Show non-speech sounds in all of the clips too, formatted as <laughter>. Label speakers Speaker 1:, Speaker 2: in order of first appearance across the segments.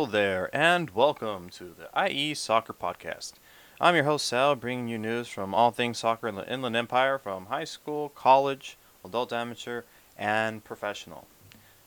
Speaker 1: Hello there, and welcome to the IE Soccer Podcast. I'm your host, Sal, bringing you news from all things soccer in the Inland Empire from high school, college, adult amateur, and professional.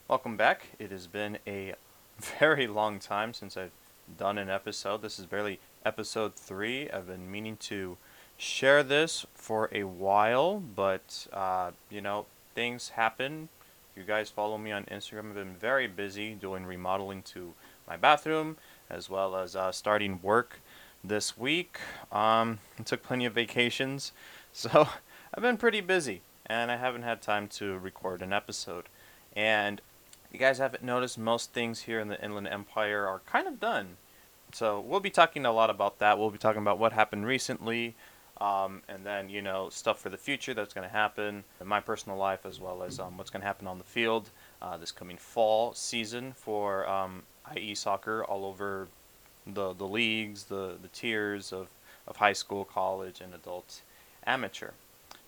Speaker 1: Welcome back. It has been a <laughs> very long time since I've done an episode. This is barely episode three. I've been meaning to share this for a while, but, uh, you know, things happen you guys follow me on Instagram, I've been very busy doing remodeling to my bathroom as well as uh, starting work this week. Um, I took plenty of vacations, <laughs> so I've been pretty busy and I haven't had time to record an episode. And you guys haven't noticed, most things here in the Inland Empire are kind of done. So we'll be talking a lot about that. We'll be talking about what happened recently, um, and then you know stuff for the future that's going to happen in my personal life as well as um, what's going to happen on the field uh, this coming fall season for um, IE soccer all over the the leagues, the the tiers of of high school, college, and adult amateur.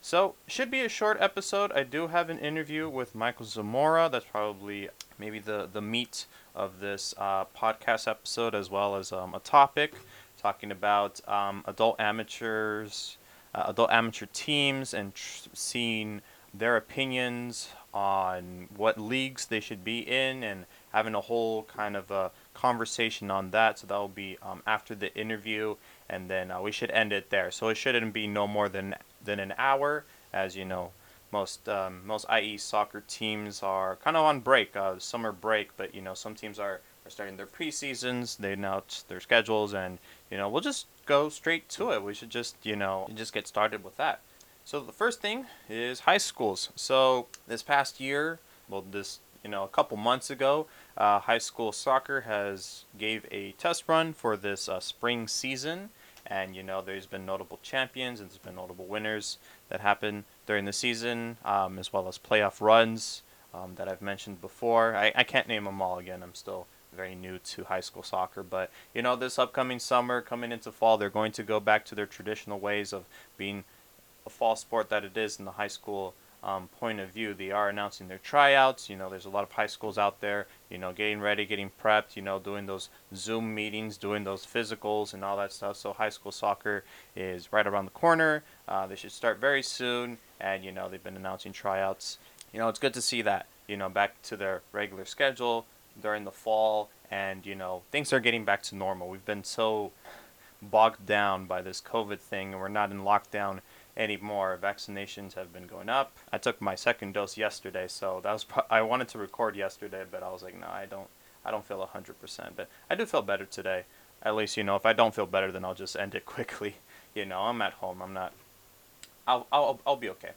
Speaker 1: So should be a short episode. I do have an interview with Michael Zamora. That's probably maybe the the meat of this uh, podcast episode as well as um, a topic talking about um, adult amateurs, uh, adult amateur teams, and tr- seeing their opinions on what leagues they should be in, and having a whole kind of a conversation on that. So that will be um, after the interview, and then uh, we should end it there. So it shouldn't be no more than than an hour, as you know. Most um, most IE soccer teams are kind of on break, uh, summer break, but you know some teams are, are starting their preseasons. They announce their schedules, and you know, we'll just go straight to it. We should just, you know, just get started with that. So the first thing is high schools. So this past year, well, this you know, a couple months ago, uh, high school soccer has gave a test run for this uh, spring season, and you know, there's been notable champions and there's been notable winners that happen during the season, um, as well as playoff runs um, that I've mentioned before. I, I can't name them all again. I'm still very new to high school soccer. But you know, this upcoming summer, coming into fall, they're going to go back to their traditional ways of being a fall sport that it is in the high school um, point of view. They are announcing their tryouts. You know, there's a lot of high schools out there. You know, getting ready, getting prepped. You know, doing those Zoom meetings, doing those physicals, and all that stuff. So high school soccer is right around the corner. Uh, they should start very soon, and you know, they've been announcing tryouts. You know, it's good to see that. You know, back to their regular schedule during the fall, and you know things are getting back to normal. We've been so bogged down by this COVID thing, and we're not in lockdown anymore. Vaccinations have been going up. I took my second dose yesterday, so that was pro- I wanted to record yesterday, but I was like, no, I don't. I don't feel 100%, but I do feel better today. At least, you know, if I don't feel better, then I'll just <laughs> end it quickly. You know, I'm at home. I'm not. I'll I'll I'll be okay.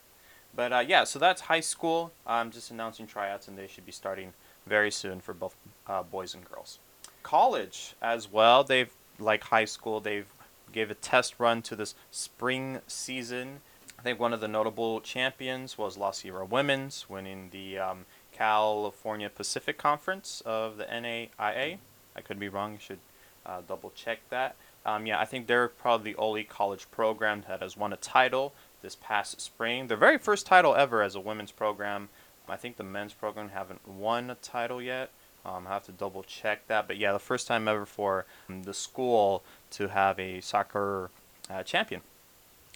Speaker 1: But uh, yeah, so that's high school. I'm just announcing tryouts, and they should be starting very soon for both uh, boys and girls. College as well. They've like high school. They've gave a test run to this spring season. I think one of the notable champions was La Sierra Women's, winning the um, California Pacific Conference of the NAIA. I could be wrong. You should uh, double check that. Um, yeah, I think they're probably the only college program that has won a title this past spring. Their very first title ever as a women's program. I think the men's program haven't won a title yet. Um, I have to double check that, but yeah, the first time ever for um, the school to have a soccer uh, champion.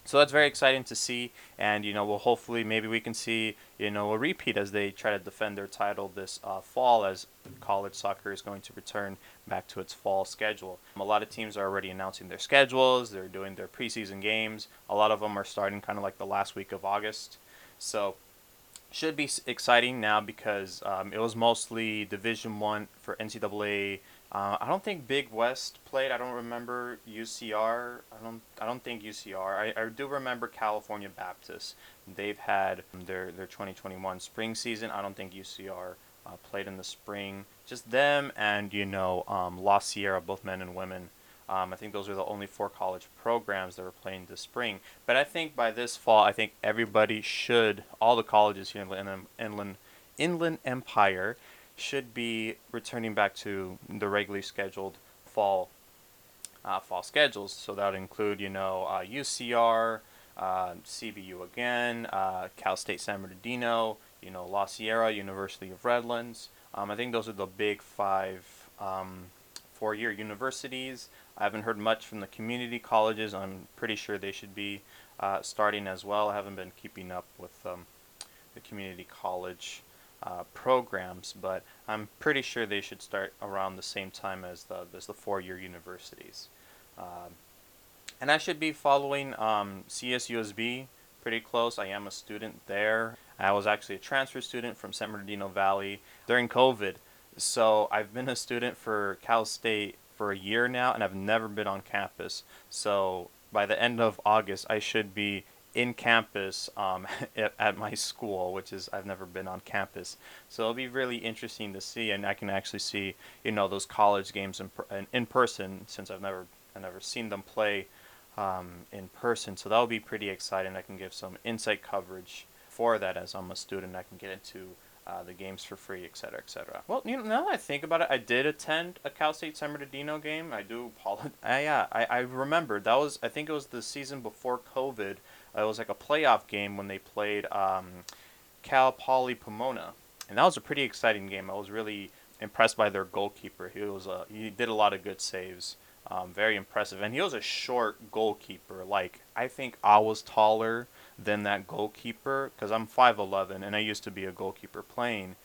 Speaker 1: So that's very exciting to see, and you know, we'll hopefully maybe we can see you know a repeat as they try to defend their title this uh, fall as college soccer is going to return back to its fall schedule. a lot of teams are already announcing their schedules. They're doing their preseason games. A lot of them are starting kind of like the last week of August. So should be exciting now because um, it was mostly Division One for NCAA. Uh, I don't think Big West played. I don't remember UCR. I don't. I don't think UCR. I, I do remember California Baptist. They've had their their 2021 spring season. I don't think UCR uh, played in the spring. Just them and you know um, La Sierra, both men and women. Um, I think those are the only four college programs that were playing this spring. But I think by this fall, I think everybody should, all the colleges here in the Inland, Inland Empire, should be returning back to the regularly scheduled fall uh, fall schedules. So that would include, you know, uh, UCR, uh, CBU again, uh, Cal State San Bernardino, you know, La Sierra, University of Redlands. Um, I think those are the big five um, four-year universities. I haven't heard much from the community colleges. I'm pretty sure they should be uh, starting as well. I haven't been keeping up with um, the community college uh, programs, but I'm pretty sure they should start around the same time as the as the four-year universities. Um, and I should be following um, CSUSB pretty close. I am a student there. I was actually a transfer student from San Bernardino Valley during COVID. So I've been a student for Cal State for a year now, and I've never been on campus. So by the end of August, I should be in campus um, <laughs> at, at my school, which is I've never been on campus. So it'll be really interesting to see, and I can actually see you know those college games in in, person since I've never I've never seen them play um, in person. So that'll be pretty exciting. I can give some insight coverage for that as I'm a student. I can get into uh, the games for free, et cetera, et cetera. Well, you know, now that I think about it, I did attend a Cal State San Bernardino game. I do apologize. <laughs> Yeah, I, I remember that was I think it was the season before COVID. Uh, it was like a playoff game when they played um, Cal Poly Pomona, and that was a pretty exciting game. I was really impressed by their goalkeeper. He was uh, he did a lot of good saves. Um, very impressive, and he was a short goalkeeper. Like I think I was taller than that goalkeeper because I'm 5'11 and I used to be a goalkeeper playing.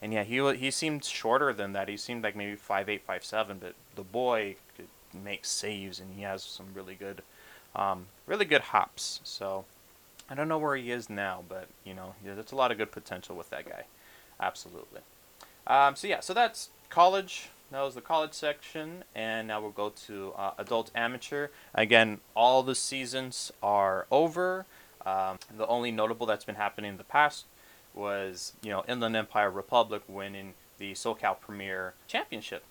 Speaker 1: And yeah, he he seemed shorter than that. He seemed like maybe 5'8, 5'7, but the boy could make saves and he has some really good, um, really good hops. So I don't know where he is now, but you know, yeah, there's a lot of good potential with that guy. Absolutely. Um, so yeah, so that's college. That was the college section, and now we'll go to uh, adult amateur. Again, all the seasons are over. Um, the only notable that's been happening in the past was, you know, Inland Empire Republic winning the SoCal Premier Championship.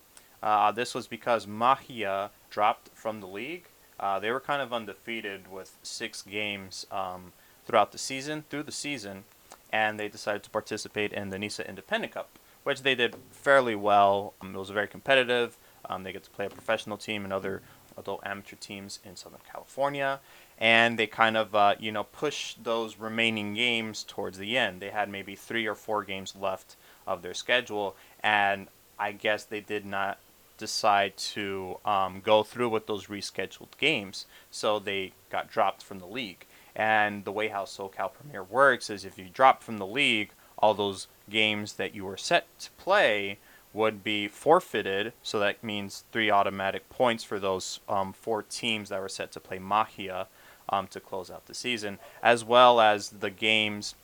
Speaker 1: Uh, this was because Mahia dropped from the league. Uh, they were kind of undefeated with six games um, throughout the season, through the season, and they decided to participate in the NISA Independent Cup, which they did fairly well. Um, it was very competitive. Um, they get to play a professional team and other adult amateur teams in Southern California and they kind of uh, you know pushed those remaining games towards the end. They had maybe three or four games left of their schedule, and I guess they did not decide to um, go through with those rescheduled games, so they got dropped from the league. And the way how SoCal Premier works is if you drop from the league, all those games that you were set to play would be forfeited. So that means three automatic points for those um, four teams that were set to play Mahia um, to close out the season, as well as the games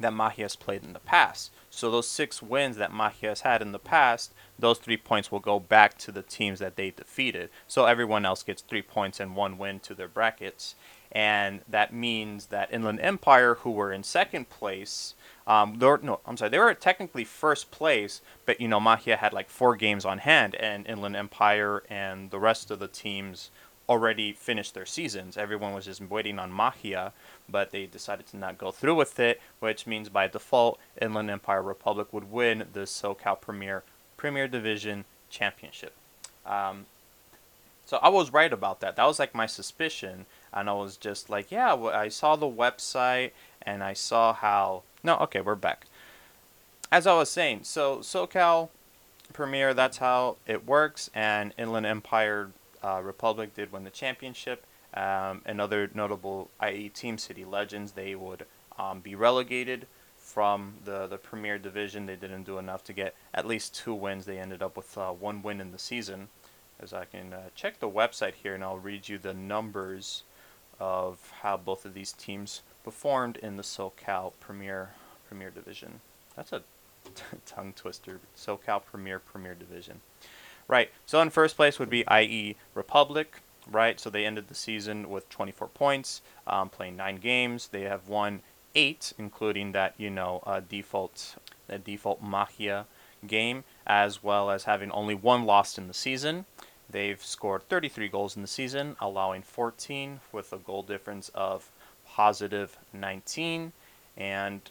Speaker 1: that Mahia has played in the past. So those six wins that Mahia's had in the past, those three points will go back to the teams that they defeated. So everyone else gets three points and one win to their brackets. And that means that Inland Empire, who were in second place, um, no, I'm sorry, they were technically first place, but you know Mahia had like four games on hand, and Inland Empire and the rest of the teams already finished their seasons. Everyone was just waiting on Mahia, but they decided to not go through with it, which means by default, Inland Empire Republic would win the SoCal Premier Premier Division Championship. Um, so I was right about that. That was like my suspicion, and I was just like, yeah, I saw the website and I saw how. No, okay, we're back. As I was saying, so SoCal Premier, that's how it works, and Inland Empire uh, Republic did win the championship. Um, another notable IE team, City Legends, they would um, be relegated from the, the Premier Division. They didn't do enough to get at least two wins. They ended up with uh, one win in the season. As I can uh, check the website here and I'll read you the numbers of how both of these teams performed in the SoCal Premier Premier Division. That's a <laughs> tongue twister. SoCal Premier Premier Division. Right. So in first place would be IE Republic. Right. So they ended the season with 24 points, um, playing nine games. They have won eight, including that you know uh, default that default Mahia game, as well as having only one loss in the season. They've scored 33 goals in the season, allowing 14 with a goal difference of positive 19. And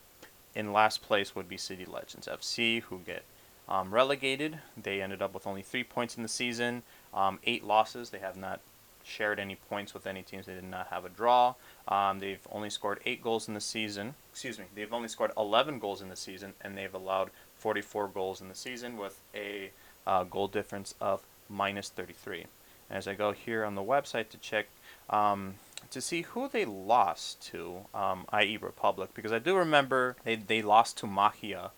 Speaker 1: in last place would be City Legends FC, who get um, relegated. They ended up with only three points in the season, um, eight losses. They have not shared any points with any teams. They did not have a draw. Um, they've only scored eight goals in the season. Excuse me. They've only scored 11 goals in the season, and they've allowed 44 goals in the season with a uh, goal difference of minus 33. As I go here on the website to check um, to see who they lost to, um, IE Republic, because I do remember they, they lost to Mahia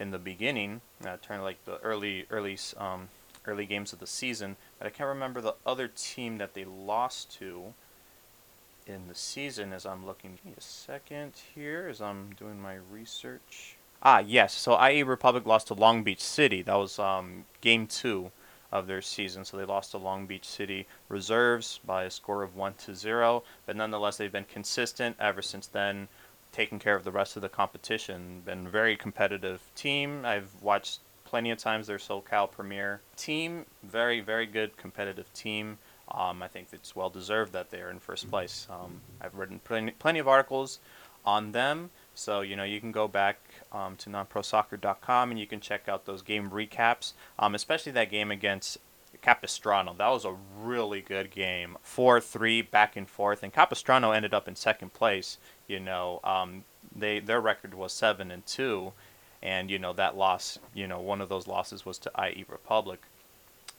Speaker 1: in the beginning, uh, turned like the early early um, early games of the season, but I can't remember the other team that they lost to in the season as I'm looking. Give me a second here as I'm doing my research. Ah, yes. So IE Republic lost to Long Beach City. That was um, game two of their season. So they lost to Long Beach City Reserves by a score of one to zero. But nonetheless, they've been consistent ever since then, taking care of the rest of the competition. Been a very competitive team. I've watched plenty of times their SoCal Premier team. Very, very good competitive team. Um, I think it's well deserved that they're in first place. Um, I've written plenty, plenty of articles on them. So, you know, you can go back um, to nonprosoccer.com and you can check out those game recaps, um, especially that game against Capistrano. That was a really good game. 4 3 back and forth. And Capistrano ended up in second place. You know, um, they their record was 7 and 2. And, you know, that loss, you know, one of those losses was to IE Republic.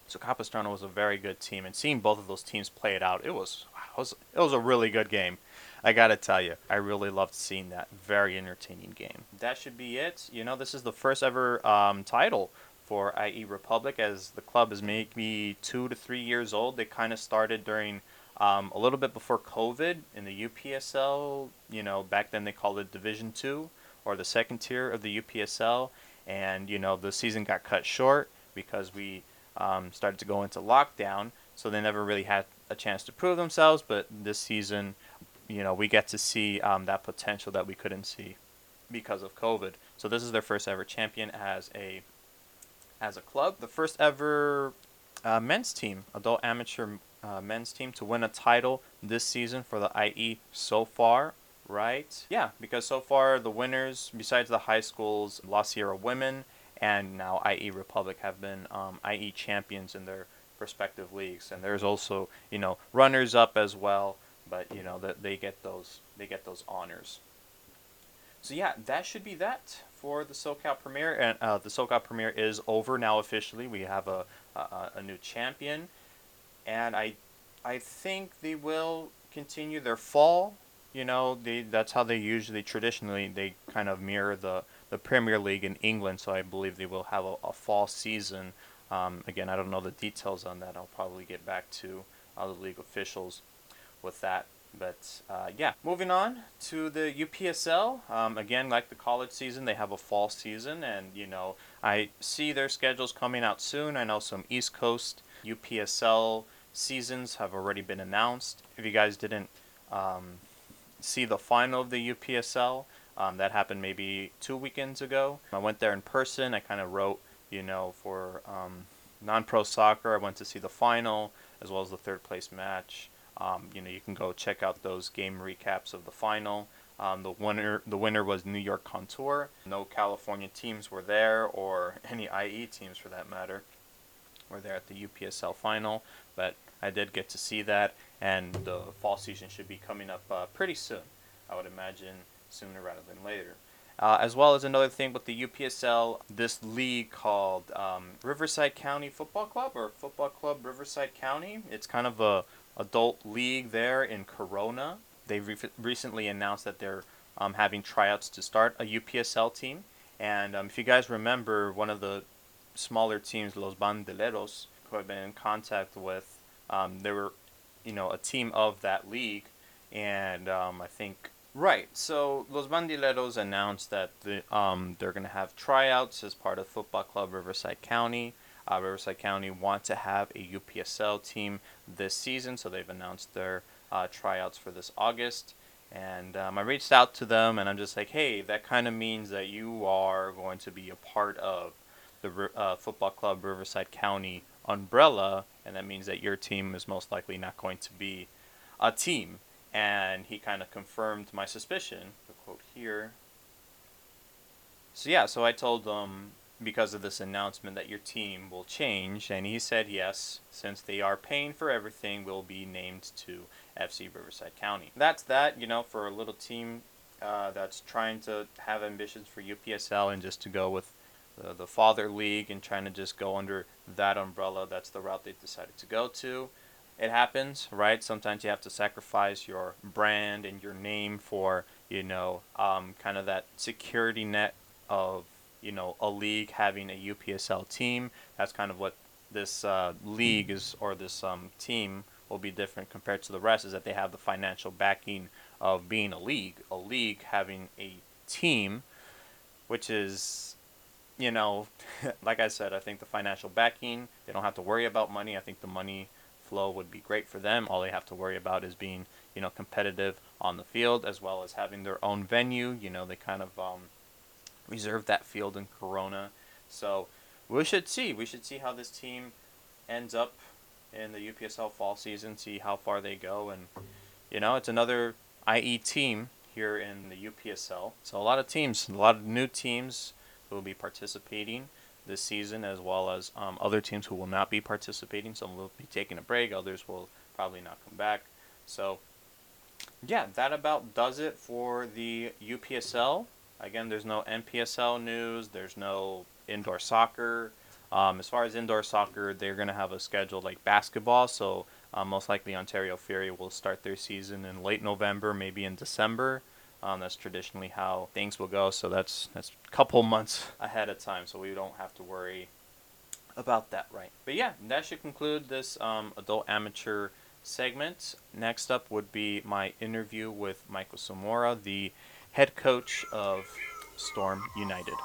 Speaker 1: So Capistrano was a very good team, and seeing both of those teams play it out, it was it was, it was a really good game. I gotta tell you, I really loved seeing that. Very entertaining game. That should be it. You know, this is the first ever um, title for IE Republic, as the club is maybe two to three years old. They kind of started during um, a little bit before COVID in the UPSL. You know, back then they called it Division Two or the second tier of the UPSL, and you know the season got cut short because we um, started to go into lockdown, so they never really had a chance to prove themselves. But this season, you know, we get to see um, that potential that we couldn't see because of COVID. So this is their first ever champion as a as a club. The first ever uh, men's team, adult amateur uh, men's team, to win a title this season for the IE so far. Right? Yeah, because so far the winners, besides the high schools, La Sierra Women and now IE Republic have been um, IE champions in their respective leagues, and there's also you know runners up as well, but you know that they get those they get those honors. So yeah, that should be that for the SoCal Premier, and uh, the SoCal Premier is over now officially. We have a, a a new champion, and I I think they will continue their fall. You know, they that's how they usually traditionally they kind of mirror the the Premier League in England, so I believe they will have a, a fall season. Um, again, I don't know the details on that. I'll probably get back to other league officials with that. But uh, yeah, moving on to the UPSL. Um, again, like the college season, they have a fall season, and you know I see their schedules coming out soon. I know some East Coast UPSL seasons have already been announced. If you guys didn't um, see the final of the UPSL, um, that happened maybe two weekends ago. I went there in person. I kind of wrote, you know, for um, non-pro soccer. I went to see the final as well as the third place match. Um, you know, you can go check out those game recaps of the final. Um, the winner, the winner was New York Contour. No California teams were there, or <laughs> any IE teams for that matter, were there at the UPSL final. But I did get to see that, and the fall season should be coming up uh, pretty soon. I would imagine sooner rather than later. Uh, as well as another thing with the UPSL, this league called um, Riverside County Football Club or Football Club Riverside County. It's kind of a adult league there in Corona. They re- recently announced that they're um, having tryouts to start a UPSL team. And um, if you guys remember, one of the smaller teams, Los Bandeleros, who I've been in contact with, um, they were, you know, a team of that league, and um, I think Right. So Los Bandileros announced that the, um, they're going to have tryouts as part of Football Club Riverside County. Uh, Riverside County want to have a UPSL team this season, so they've announced their uh, tryouts for this August. And um, I reached out to them, and I'm just like, hey, that kind of means that you are going to be a part of the uh, Football Club Riverside County umbrella, and that means that your team is most likely not going to be a team and he kind of confirmed my suspicion. The quote here. So yeah, so I told him because of this announcement that your team will change, and he said yes, since they are paying for everything, will be named to FC Riverside County. That's that, you know, for a little team uh, that's trying to have ambitions for UPSL and just to go with the, the father league and trying to just go under that umbrella. That's the route they decided to go to. It happens, right? Sometimes you have to sacrifice your brand and your name for, you know, um, kind of that security net of, you know, a league having a UPSL team. That's kind of what this uh, league is, or this um, team will be different compared to the rest, is that they have the financial backing of being a league. A league having a team, which is you know, <laughs> like I said, I think the financial backing, they don't have to worry about money. I think the money flow would be great for them. All they have to worry about is being, you know, competitive on the field as well as having their own venue. You know, they kind of um, reserve that field in Corona. So we should see. We should see how this team ends up in the UPSL fall season, see how far they go. And, you know, it's another IE team here in the UPSL. So a lot of teams, a lot of new teams who will be participating this season, as well as um, other teams who will not be participating. Some will be taking a break, others will probably not come back. So, yeah, that about does it for the UPSL. Again, there's no NPSL news, there's no indoor soccer. Um, as far as indoor soccer, they're going to have a schedule like basketball, so uh, most likely Ontario Fury will start their season in late November, maybe in December. Um, that's traditionally how things will go. So that's that's a couple months <laughs> ahead of time, so we don't have to worry about that, right? But yeah, that should conclude this um, adult amateur segment. Next up would be my interview with Michael Zamora, the head coach of Storm United.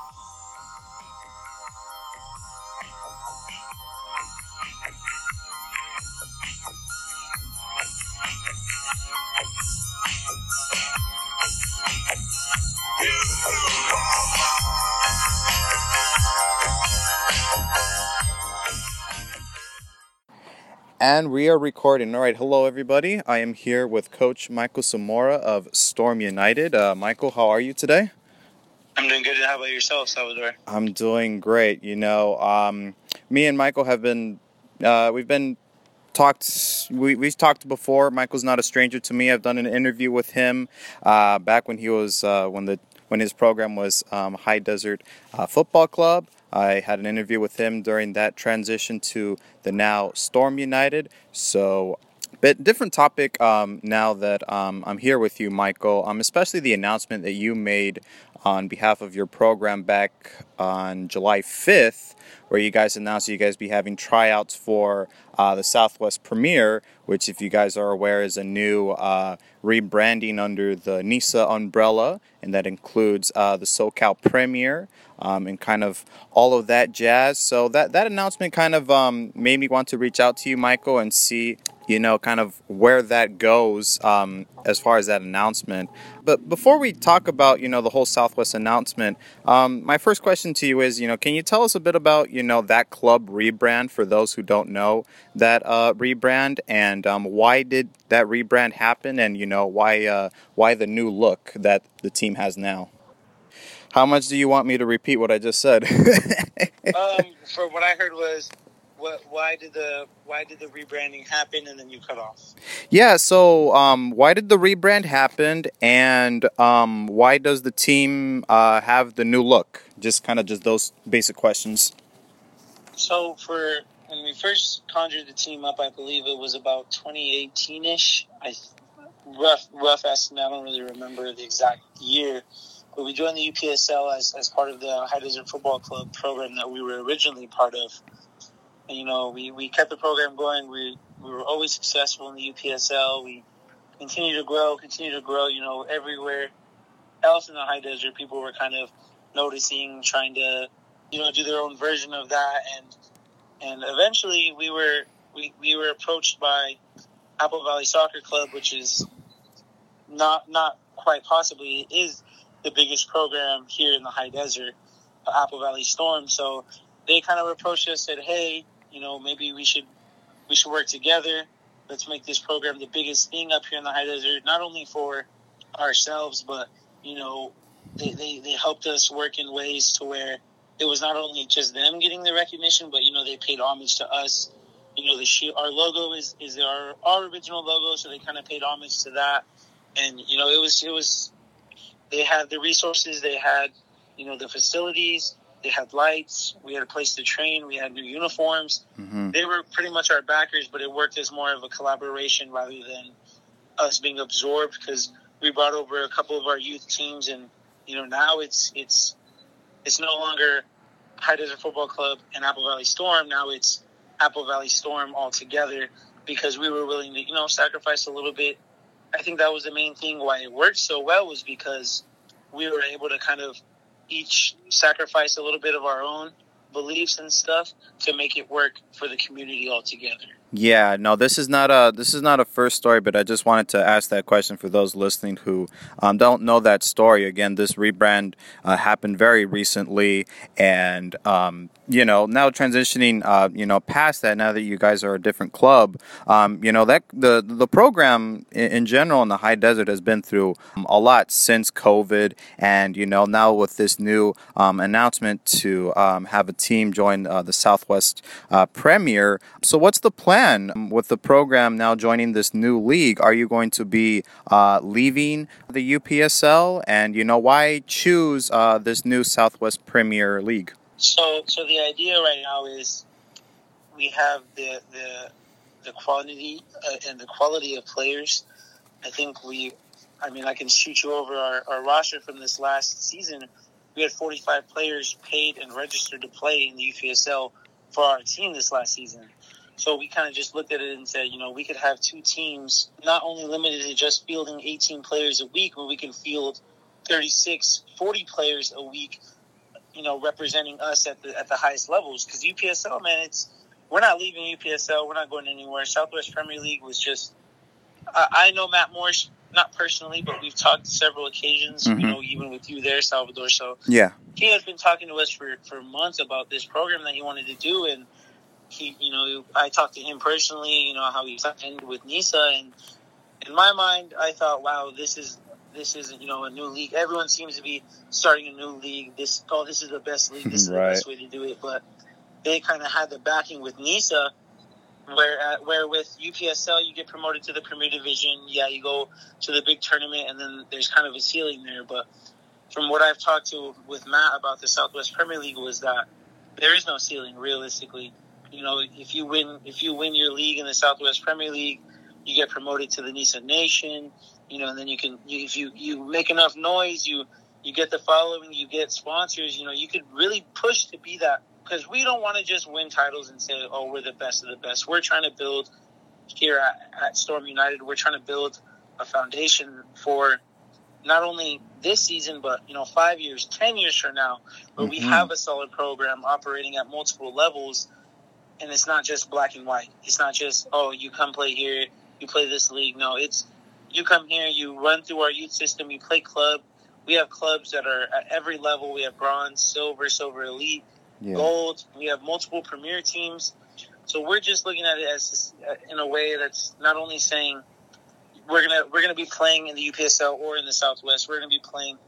Speaker 1: And we are recording. All right, hello everybody. I am here with Coach Michael Zamora of Storm United. Uh, Michael, how are you today?
Speaker 2: I'm doing good. How about yourself, Salvador?
Speaker 1: I'm doing great. You know, um, me and Michael have been, uh, we've been talked we, we've talked before michael's not a stranger to me i've done an interview with him uh, back when he was uh, when the when his program was um, high desert uh, football club I had an interview with him during that transition to the now Storm United. So, bit different topic um, now that um, I'm here with you, Michael. Um, especially the announcement that you made on behalf of your program back on July 5th, where you guys announced you guys be having tryouts for uh, the Southwest Premier, which, if you guys are aware, is a new uh, rebranding under the NISA umbrella, and that includes uh, the SoCal Premier um, and kind of all of that jazz. So that that announcement kind of um, made me want to reach out to you, Michael, and see you know kind of where that goes um, as far as that announcement. But before we talk about you know the whole Southwest announcement, um, my first question to you is you know can you tell us a bit about you know that club rebrand for those who don't know that uh, rebrand and um, why did that rebrand happen and you know why uh, why the new look that the team has now. How much do you want me to repeat what I just said? <laughs>
Speaker 2: um, for what I heard was, what, why did the why did the rebranding happen, and then you cut off?
Speaker 1: Yeah. So, um, why did the rebrand happen, and um, why does the team uh, have the new look? Just kind of just those basic questions.
Speaker 2: So, for when we first conjured the team up, I believe it was about 2018 ish. I rough rough estimate. I don't really remember the exact year but we joined the UPSL as, as part of the High Desert Football Club program that we were originally part of. And, you know, we, we kept the program going. We, we were always successful in the UPSL. We continue to grow, continue to grow, you know, everywhere else in the High Desert, people were kind of noticing, trying to, you know, do their own version of that. And, and eventually we were, we, we were approached by Apple Valley Soccer Club, which is not, not quite possibly is the biggest program here in the high desert, Apple Valley Storm. So they kind of approached us, said, "Hey, you know, maybe we should we should work together. Let's make this program the biggest thing up here in the high desert, not only for ourselves, but you know, they, they, they helped us work in ways to where it was not only just them getting the recognition, but you know, they paid homage to us. You know, the our logo is is our our original logo, so they kind of paid homage to that. And you know, it was it was they had the resources, they had, you know, the facilities, They had lights. We had a place to train. We had new uniforms.
Speaker 1: Mm-hmm.
Speaker 2: They were pretty much our backers, but it worked as more of a collaboration rather than us being absorbed because we brought over a couple of our youth teams, and you know now it's it's it's no longer High Desert Football Club and Apple Valley Storm. Now it's Apple Valley Storm all together because we were willing to you know sacrifice a little bit. I think that was the main thing why it worked so well was because we were able to kind of each sacrifice a little bit of our own beliefs and stuff to make it work for the community altogether.
Speaker 1: Yeah, no, this is not a this is not a first story, but I just wanted to ask that question for those listening who um, don't know that story. Again, this rebrand uh, happened very recently, and um, you know now transitioning, uh, you know, past that. Now that you guys are a different club, um, you know that the the program in, in, general in the high desert has been through um, a lot since COVID, and you know now with this new um, announcement to um, have a team join uh, the Southwest uh, Premier. So, what's the plan? plan with the program now joining this new league? Are you going to be uh, leaving the UPSL? And, you know, why choose uh, this new Southwest Premier League?
Speaker 2: So, so the idea right now is we have the, the, the quantity uh, and the quality of players. I think we, I mean, I can shoot you over our, our roster from this last season. We had 45 players paid and registered to play in the UPSL for our team this last season. So we kind of just looked at it and said, you know, we could have two teams, not only limited to just fielding 18 players a week, but we can field 36, 40 players a week, you know, representing us at the at the highest levels. Because UPSL, man, it's we're not leaving UPSL. We're not going anywhere. Southwest Premier League was just. I, I know Matt Morse, not personally, but we've talked several occasions. Mm-hmm. You know, even with you there, Salvador. So
Speaker 1: yeah,
Speaker 2: he has been talking to us for for months about this program that he wanted to do, and he, you know, I talked to him personally, you know, how he signed with NISA, and in my mind, I thought, wow, this is this isn't you know a new league. Everyone seems to be starting a new league. This oh, this is the best league. This is <laughs> right. the best way to do it. But they kind of had the backing with NISA, where uh, where with UPSL you get promoted to the Premier Division. Yeah, you go to the big tournament, and then there's kind of a ceiling there. But from what I've talked to with Matt about the Southwest Premier League was that there is no ceiling realistically you know, if you win if you win your league in the Southwest Premier League, you get promoted to the NISA Nation. You know, and then you can you, if you you make enough noise, you you get the following, you get sponsors. You know, you could really push to be that because we don't want to just win titles and say, oh, we're the best of the best. We're trying to build here at, at Storm United. We're trying to build a foundation for not only this season, but you know, five years, ten years from now, where mm-hmm. we have a solid program operating at multiple levels and it's not just black and white. It's not just oh, you come play here, you play this league. No, it's you come here, you run through our youth system, you play club. We have clubs that are at every level. We have bronze, silver, silver elite, yeah. gold. We have multiple premier teams. So we're just looking at it as uh, in a way that's not only saying we're gonna we're gonna be playing in the UPSL or in the Southwest. We're gonna be playing.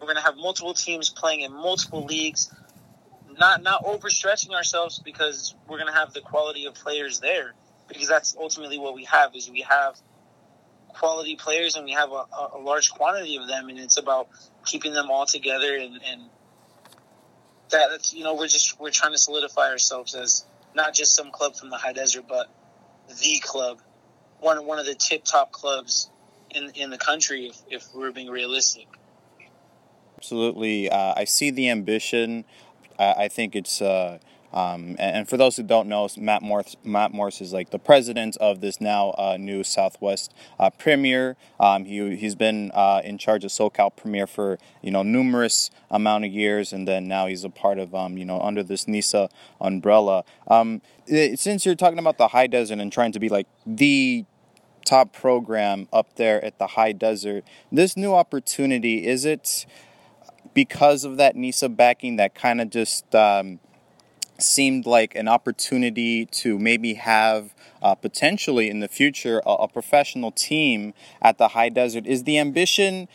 Speaker 2: We're gonna have multiple teams playing in multiple leagues not not overstretching ourselves because we're going to have the quality of players there because that's ultimately what we have is we have quality players and we have a, a large quantity of them and it's about keeping them all together and, and that you know we're just we're trying to solidify ourselves as not just some club from the high desert but the club. One one of the tip top clubs in in the country if, if we're being realistic.
Speaker 1: Absolutely. Uh, i see the ambition. I, I think it's. Uh, um, and, for those who don't know, Matt Morse, Matt Morse is like the president of this now uh, new Southwest uh, Premier. Um, he he's been uh, in charge of SoCal Premier for you know numerous amount of years, and then now he's a part of um, you know under this NISA umbrella. Um, it, since you're talking about the high desert and trying to be like the top program up there at the high desert, this new opportunity is it? because of that NISA backing, that kind of just um, seemed like an opportunity to maybe have uh, potentially in the future a, a, professional team at the high desert. Is the ambition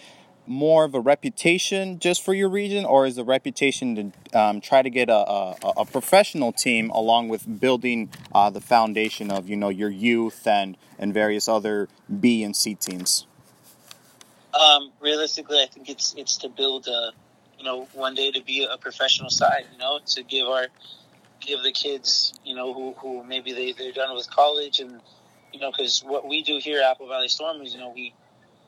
Speaker 1: more of a reputation just for your region, or is the reputation to um, try to get a, a, a, professional team along with building uh, the foundation of you know your youth and and various other B and C teams?
Speaker 2: Um, realistically, I think it's it's to build a you know, one day to be a professional side. You know, to give our give the kids, you know, who who maybe they they're done with college and you know, because what we do here at Apple Valley Storm is, you know, we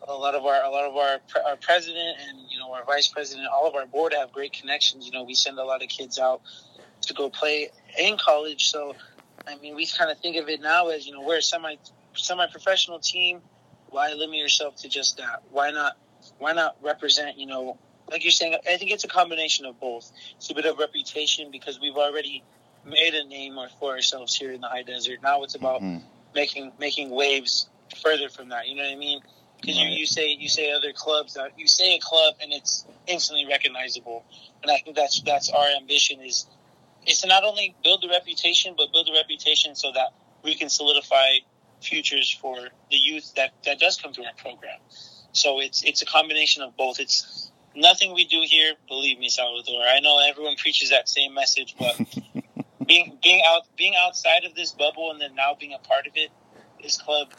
Speaker 2: a lot of our a lot of our our president and you know our vice president, all of our board have great connections. You know, we send a lot of kids out to go play in college. So, I mean, we kind of think of it now as you know we're a semi semi professional team. Why limit yourself to just that? Why not? Why not represent? You know, like you're saying, I think it's a combination of both. It's a bit of reputation because we've already made a name for ourselves here in the high desert. Now it's about mm-hmm. making making waves further from that. You know what I mean? Because right. you, you say you say other clubs, uh, you say a club and it's instantly recognizable, and I think that's that's our ambition is is to not only build the reputation, but build the reputation so that we can solidify futures for the youth that, that does come through our program. So it's it's a combination of both. It's nothing we do here, believe me, Salvador. I know everyone preaches that same message, but <laughs> being being out being outside of this bubble and then now being a part of it, this club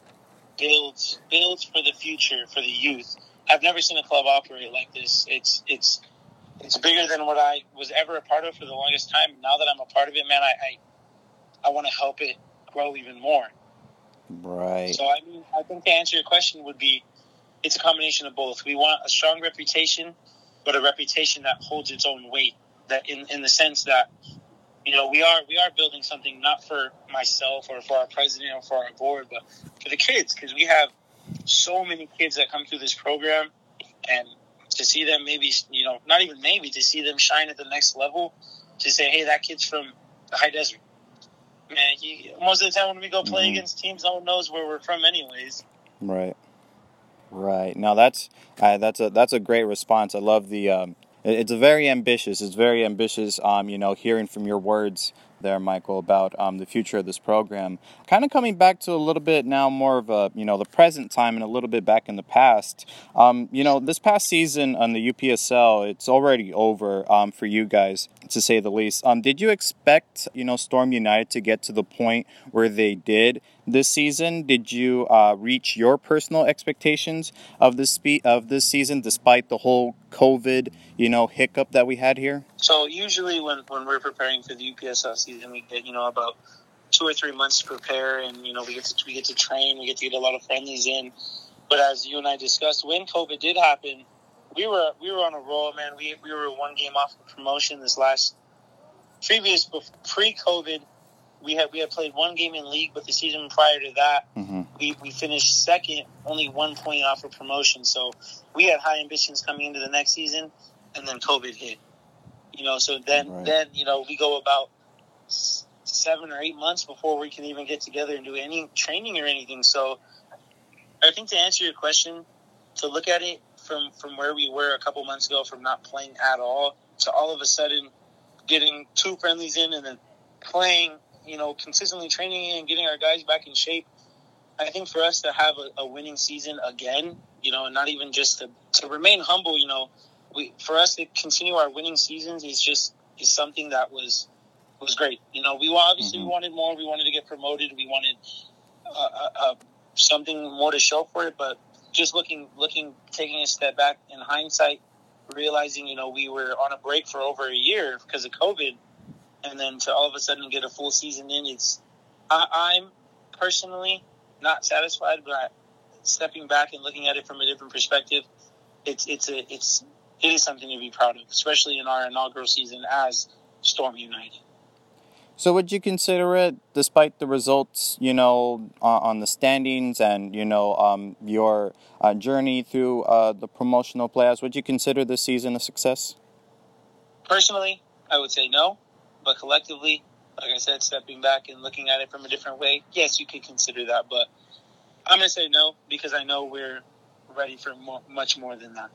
Speaker 2: builds builds for the future for the youth. I've never seen a club operate like this. It's it's it's bigger than what I was ever a part of for the longest time. Now that I'm a part of it, man, I I, I want to help it grow even more.
Speaker 1: Right.
Speaker 2: So I mean, I think to answer your question would be, it's a combination of both. We want a strong reputation, but a reputation that holds its own weight. That in in the sense that you know we are we are building something not for myself or for our president or for our board, but for the kids because we have so many kids that come through this program. And to see them maybe you know not even maybe to see them shine at the next level to say hey that kid's from the high desert. Man he, most of the time when we go play mm-hmm. against teams no one knows where we're from anyways.
Speaker 1: Right. Right. Now that's uh, that's a that's a great response. I love the um, it's very ambitious it's very ambitious um, you know hearing from your words there, Michael, about um, the future of this program. Kind of coming back to a little bit now more of a, you know, the present time and a little bit back in the past. Um, you know, this past season on the UPSL, it's already over um, for you guys, to say the least. Um, did you expect, you know, Storm United to get to the point where they did? This season? Did you uh, reach your personal expectations of this spe- of this season, despite the whole COVID, you know, hiccup that we had here?
Speaker 2: So usually, when, when we're preparing for the UPSL season, we get you know about two or three months to prepare, and you know we get to we get to train, we get to get a lot of friendlies in. But as you and I discussed, when COVID did happen, we were we were on a roll, man. We we were one game off of promotion this last previous pre COVID we had we had played one game in league, but the season prior to that, mm-hmm. we, we finished second, only one point off of promotion. So we had high ambitions coming into the next season, and then COVID hit. You know, so then right. then you know we go about seven or eight months before we can even get together and do any training or anything. So I think to answer your question, to look at it from from where we were a couple months ago, from not playing at all to all of a sudden getting two friendlies in and then playing you know, consistently training and getting our guys back in shape. I think for us to have a, a winning season again, you know, and not even just to, to remain humble, you know, we for us to continue our winning seasons is just is something that was was great. You know, we obviously mm-hmm. we wanted more. We wanted to get promoted. We wanted uh, uh, uh, something more to show for it. But just looking, looking, taking a step back in hindsight, realizing you know we were on a break for over a year because of COVID and then to all of a sudden get a full season in, it's I, I'm personally not satisfied, but stepping back and looking at it from a different perspective, it's it's a it's it is something to be proud of, especially in our inaugural season as Storm United.
Speaker 1: So, would you consider it, despite the results, you know, uh, on the standings and you know um, your uh, journey through uh, the promotional playoffs, would you consider this season a success?
Speaker 2: Personally, I would say no. But collectively, like I said, stepping back and looking at it from a different way, yes, you could consider that. But I'm going to say no because I know we're ready for more, much more than that.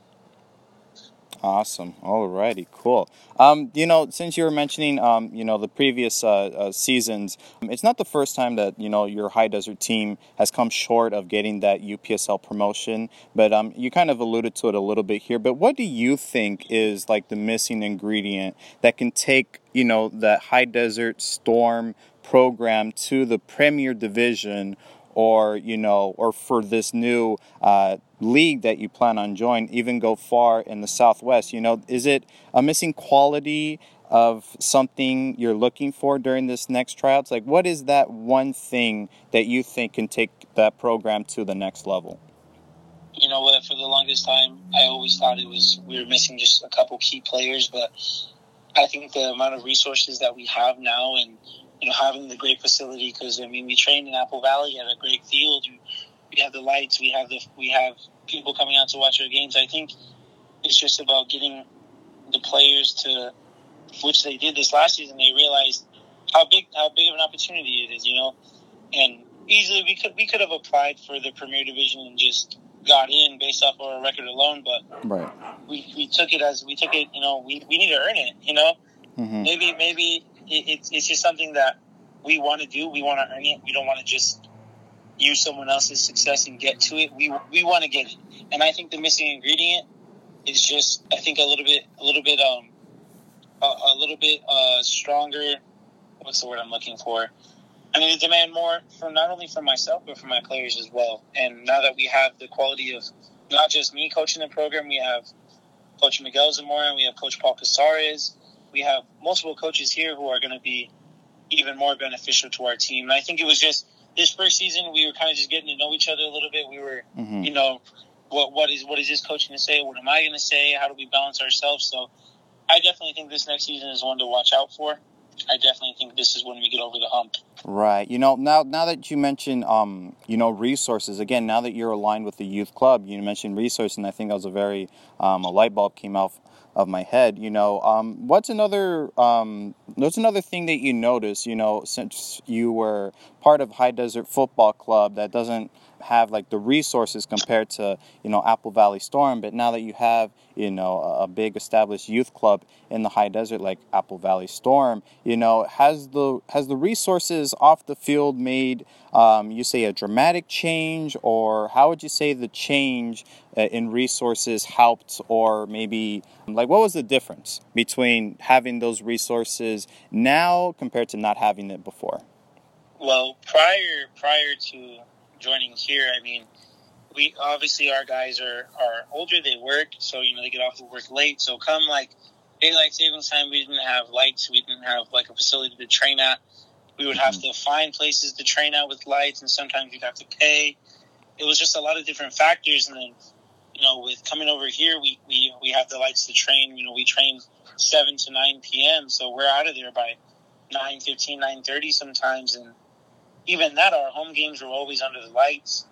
Speaker 1: Awesome. Alrighty, cool. Um, you know, since you were mentioning, um, you know, the previous uh, uh, seasons, it's not the first time that you know your high desert team has come short of getting that UPSL promotion. But um, you kind of alluded to it a little bit here. But what do you think is like the missing ingredient that can take you know the high desert storm program to the premier division or you know, or for this new uh, league that you plan on joining, even go far in the Southwest? You know, is it a missing quality of something you're looking for during this next tryouts? Like, what is that one thing that you think can take that program to the next level?
Speaker 2: You know what? For the longest time, I always thought it was we were missing just a couple key players, but I think the amount of resources that we have now, and you know, having the great facility, because I mean, we train in Apple Valley at a great field. We have the lights. We have the we have people coming out to watch our games. I think it's just about getting the players to, which they did this last season. They realized how big how big of an opportunity it is, you know, and easily we could we could have applied for the Premier Division and just got in based off our record alone, but
Speaker 1: right.
Speaker 2: we, we took it as we took it. You know, we, we need to earn it. You know,
Speaker 1: mm-hmm.
Speaker 2: maybe maybe it, it's just something that we want to do. We want to earn it. We don't want to just use someone else's success and get to it. We we want to get it, and I think the missing ingredient is just I think a little bit a little bit um a, a little bit uh stronger. What's the word I'm looking for? I need to demand more from not only from myself but from my players as well. And now that we have the quality of not just me coaching the program, we have Coach Miguel Zamora we have Coach Paul Casares. We have multiple coaches here who are going to be even more beneficial to our team. And I think it was just this first season we were kind of just getting to know each other a little bit. We were,
Speaker 1: mm-hmm.
Speaker 2: you know, what what is what is this coach going to say? What am I going to say? How do we balance ourselves? So I definitely think this next season is one to watch out for. I definitely think this is when we get over the hump.
Speaker 1: Right. You know, now now that you mentioned, um, you know, resources again. Now that you're aligned with the youth club, you mentioned resources, and I think that was a very um, a light bulb came out of my head. You know, um, what's another um, what's another thing that you notice? You know, since you were part of High Desert Football Club, that doesn't have like the resources compared to you know Apple Valley Storm, but now that you have you know a big established youth club in the high desert like Apple Valley Storm, you know has the has the resources off the field made um, you say a dramatic change, or how would you say the change uh, in resources helped, or maybe like what was the difference between having those resources now compared to not having it before?
Speaker 2: Well, prior prior to joining here, I mean, we obviously our guys are are older. They work, so you know they get off of work late. So come like daylight savings time, we didn't have lights. We didn't have like a facility to train at. We would have mm-hmm. to find places to train at with lights, and sometimes you'd have to pay. It was just a lot of different factors, and then you know, with coming over here, we we we have the lights to train. You know, we train seven to nine p.m., so we're out of there by 9, 15, 9.30 sometimes, and even that, our home games were always under the lights.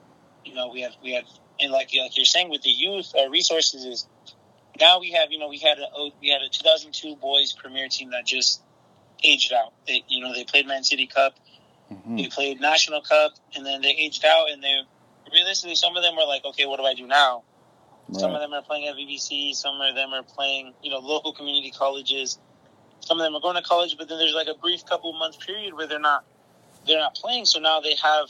Speaker 2: You know, we had we had and like like you're saying with the youth, our resources is now we have you know we had a oh, we had a 2002 boys premier team that just aged out. They you know they played Man City Cup,
Speaker 1: mm-hmm.
Speaker 2: they played National Cup, and then they aged out. And they realistically, some of them were like, okay, what do I do now? Right. Some of them are playing at VVC. Some of them are playing you know local community colleges. Some of them are going to college, but then there's like a brief couple month period where they're not they're not playing, so now they have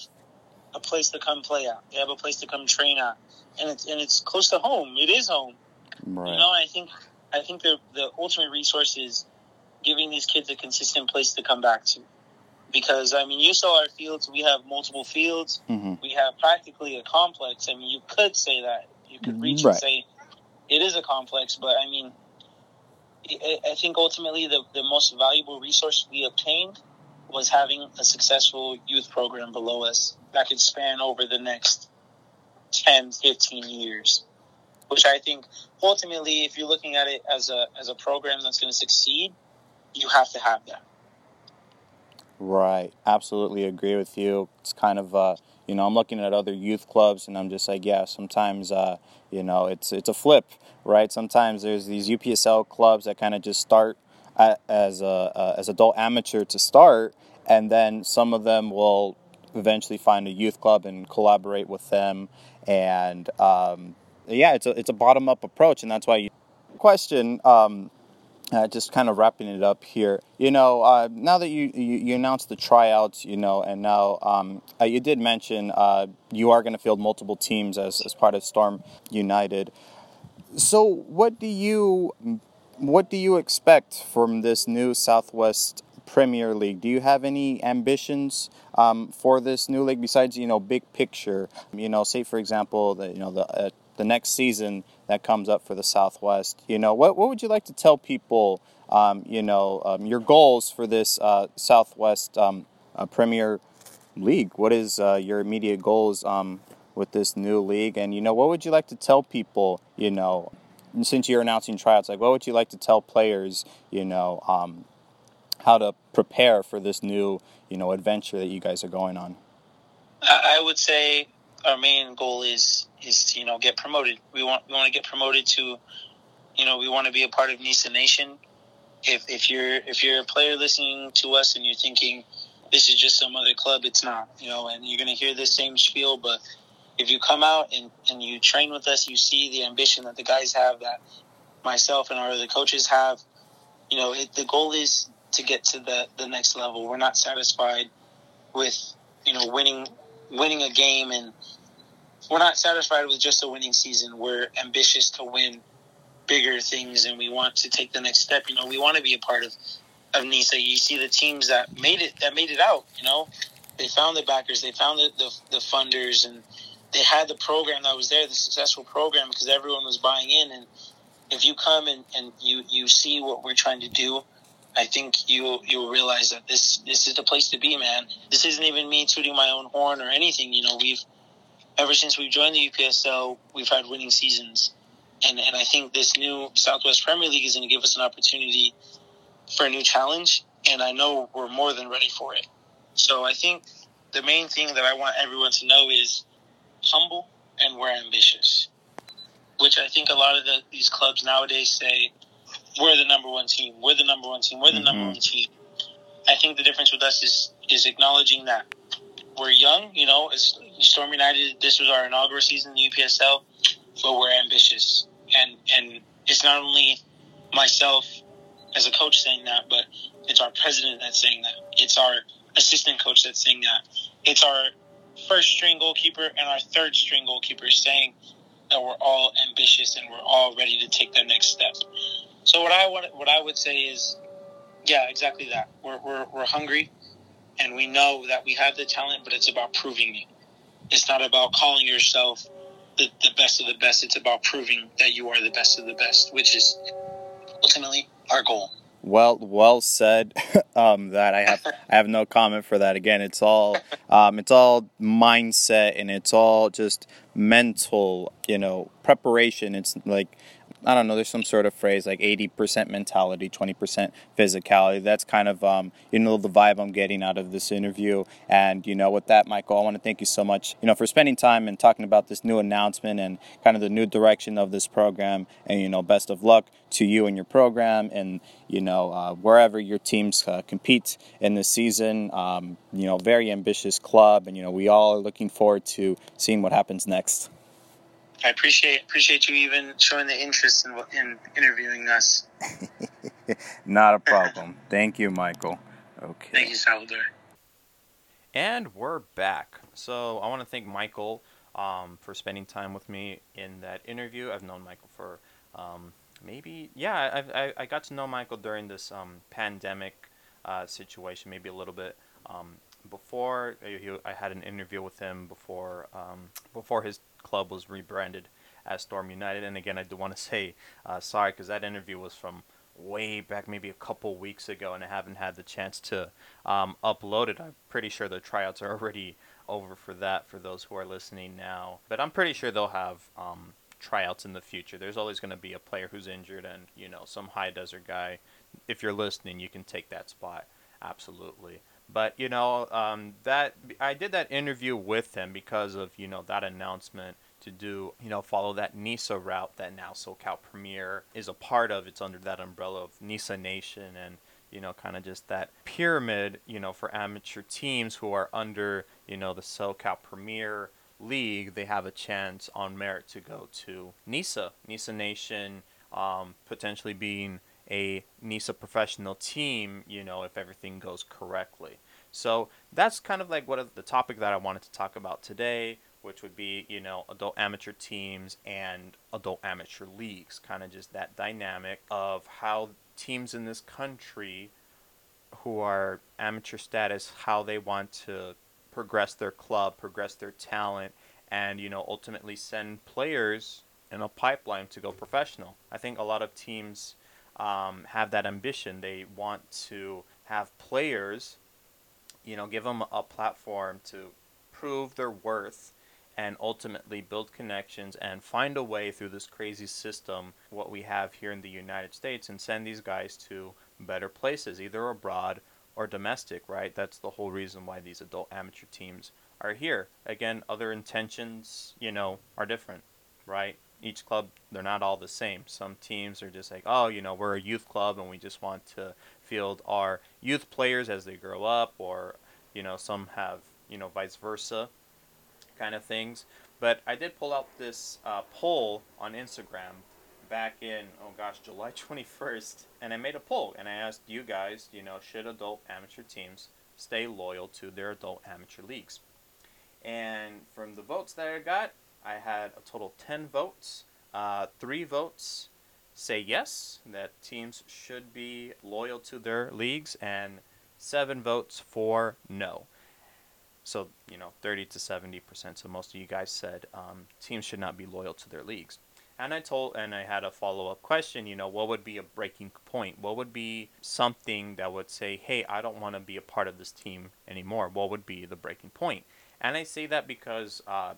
Speaker 2: a place to come play at. They have a place to come train at, and it's and it's close to home. It is home.
Speaker 1: Right.
Speaker 2: You know, I think I think the the ultimate resource is giving these kids a consistent place to come back to. Because I mean, you saw our fields. We have multiple fields.
Speaker 1: Mm-hmm.
Speaker 2: We have practically a complex. I mean, you could say that. You could reach
Speaker 1: right.
Speaker 2: and say it is a complex, but I mean, I think ultimately the, the most valuable resource we obtained was having a successful youth program below us that could span over the next 10, 15 years. Which I think ultimately, if you're looking at it as a, as a program that's going to succeed, you have to have that.
Speaker 1: Right. Absolutely agree with you. It's kind of, uh, you know, I'm looking at other youth clubs and I'm just like, yeah, sometimes, uh, you know, it's, it's a flip, right? Sometimes there's these UPSL clubs that kind of just start as a as adult amateur to start, and then some of them will eventually find a youth club and collaborate with them. And um, yeah, it's a it's a bottom up approach, and that's why you question. Um, uh, just kind of wrapping it up here. You know, uh, now that you, you, you announced the tryouts, you know, and now um, uh, you did mention uh, you are going to field multiple teams as, as part of Storm United. So, what do you what do you expect from this new Southwest
Speaker 3: Premier League. Do you have any ambitions um, for this new league besides you know big picture? You know, say for example, the you know the uh, the next season that comes up for the Southwest. You know, what what would you like to tell people? Um, you know, um, your goals for this uh, Southwest um, uh, Premier League. What is uh, your immediate goals um, with this new league? And you know, what would you like to tell people? You know, since you're announcing tryouts, like what would you like to tell players? You know, um, how to prepare for this new you know adventure that you guys are going on.
Speaker 2: I would say our main goal is is to you know get promoted. We want we want to get promoted to, you know, we want to be a part of NISA Nation. If if you're if you're a player listening to us and you're thinking this is just some other club, it's not. You know, and you're gonna hear this same spiel, but if you come out and, and you train with us, you see the ambition that the guys have, that myself and our other coaches have. You know, it, the goal is to get to the, the next level. We're not satisfied with, you know, winning winning a game and we're not satisfied with just a winning season. We're ambitious to win bigger things and we want to take the next step. You know, we want to be a part of, of NISA. You see the teams that made it that made it out, you know. They found the backers, they found the, the, the funders and they had the program that was there, the successful program because everyone was buying in and if you come and, and you, you see what we're trying to do, I think you you'll realize that this this is the place to be, man. This isn't even me tooting my own horn or anything. You know, we've ever since we've joined the UPSL, we've had winning seasons, and and I think this new Southwest Premier League is going to give us an opportunity for a new challenge, and I know we're more than ready for it. So I think the main thing that I want everyone to know is humble and we're ambitious, which I think a lot of the, these clubs nowadays say we're the number one team. We're the number one team. We're the mm-hmm. number one team. I think the difference with us is is acknowledging that we're young. You know, Storm United. This was our inaugural season in the UPSL, but we're ambitious, and and it's not only myself as a coach saying that, but it's our president that's saying that. It's our assistant coach that's saying that. It's our first string goalkeeper and our third string goalkeeper saying that we're all ambitious and we're all ready to take the next step. So what I want, what I would say is, yeah, exactly that. We're, we're, we're hungry, and we know that we have the talent, but it's about proving it. It's not about calling yourself the, the best of the best. It's about proving that you are the best of the best, which is ultimately our goal.
Speaker 3: Well, well said. <laughs> um, that I have, I have no comment for that. Again, it's all, um, it's all mindset and it's all just mental, you know, preparation. It's like I don't know, there's some sort of phrase like 80% mentality, 20% physicality. That's kind of, um, you know, the vibe I'm getting out of this interview. And, you know, with that, Michael, I want to thank you so much, you know, for spending time and talking about this new announcement and kind of the new direction of this program. And, you know, best of luck to you and your program and, you know, uh, wherever your teams uh, compete in this season. Um, you know, very ambitious club. And, you know, we all are looking forward to seeing what happens next.
Speaker 2: I appreciate appreciate you even showing the interest in, in interviewing us. <laughs>
Speaker 3: Not a problem. <laughs> Thank you, Michael. Okay.
Speaker 2: Thank you, Salvador.
Speaker 1: And we're back. So I want to thank Michael um, for spending time with me in that interview. I've known Michael for um, maybe yeah. I, I I got to know Michael during this um, pandemic uh, situation, maybe a little bit um, before. He, I had an interview with him before um, before his club was rebranded as Storm United. And again, I do want to <laughs> say uh, sorry because that interview was from way back, maybe a couple weeks ago, and I haven't had the chance to um, upload it. I'm pretty sure the tryouts are <laughs> already over for that for those who are listening now. But I'm pretty sure they'll have um, tryouts in the future. There's always going to be a player who's injured, and you know, some high desert guy. If you're listening, you can take that spot. Absolutely. But you know um, that I did that interview with him because of you know that announcement to do you know follow that NISA route that now SoCal Premier is a part of. It's under that umbrella of NISA Nation and you know kind of just that pyramid you know for amateur teams who are under you know the SoCal Premier League. They have a chance on merit to go to NISA NISA Nation um, potentially being a NISA professional team, you know, if everything goes correctly. So that's kind of like what the topic that I wanted to talk about today, which would be, you know, adult amateur teams and adult amateur leagues, kind of just that dynamic of how teams in this country who are amateur status how they want to progress their club, progress their talent, and you know ultimately send players in a pipeline to go professional. I think a lot of teams um, have that ambition. They want to have players, you know, give them a platform to prove their worth and ultimately build connections and find a way through this crazy system what we have here in the United States and send these guys to better places either abroad or domestic right? That's the whole reason why these adult amateur teams are here. Again other intentions you know are different right each club they're not all the same some teams are just like oh you know we're a youth club and we just want to field our youth players as they grow up or you know some have you know vice versa kind of things. But I did pull out this uh, poll on Instagram back in oh gosh July <laughs> 21st, and I made a poll and I asked you guys, you know, should adult amateur teams stay loyal to their adult amateur leagues? And from the votes that I got, I had a total of 10 votes. Uh, three votes say yes, that teams should be loyal to their leagues, and seven votes for no. So, you know, 30 to 70%. So most of you guys said um, teams should not be loyal to their leagues. And I told, and I had a follow up question, you know, what would be a breaking point? What would be something that would say, hey, I don't want to be a part of this team anymore? What would be the breaking point? And I say that because, uh,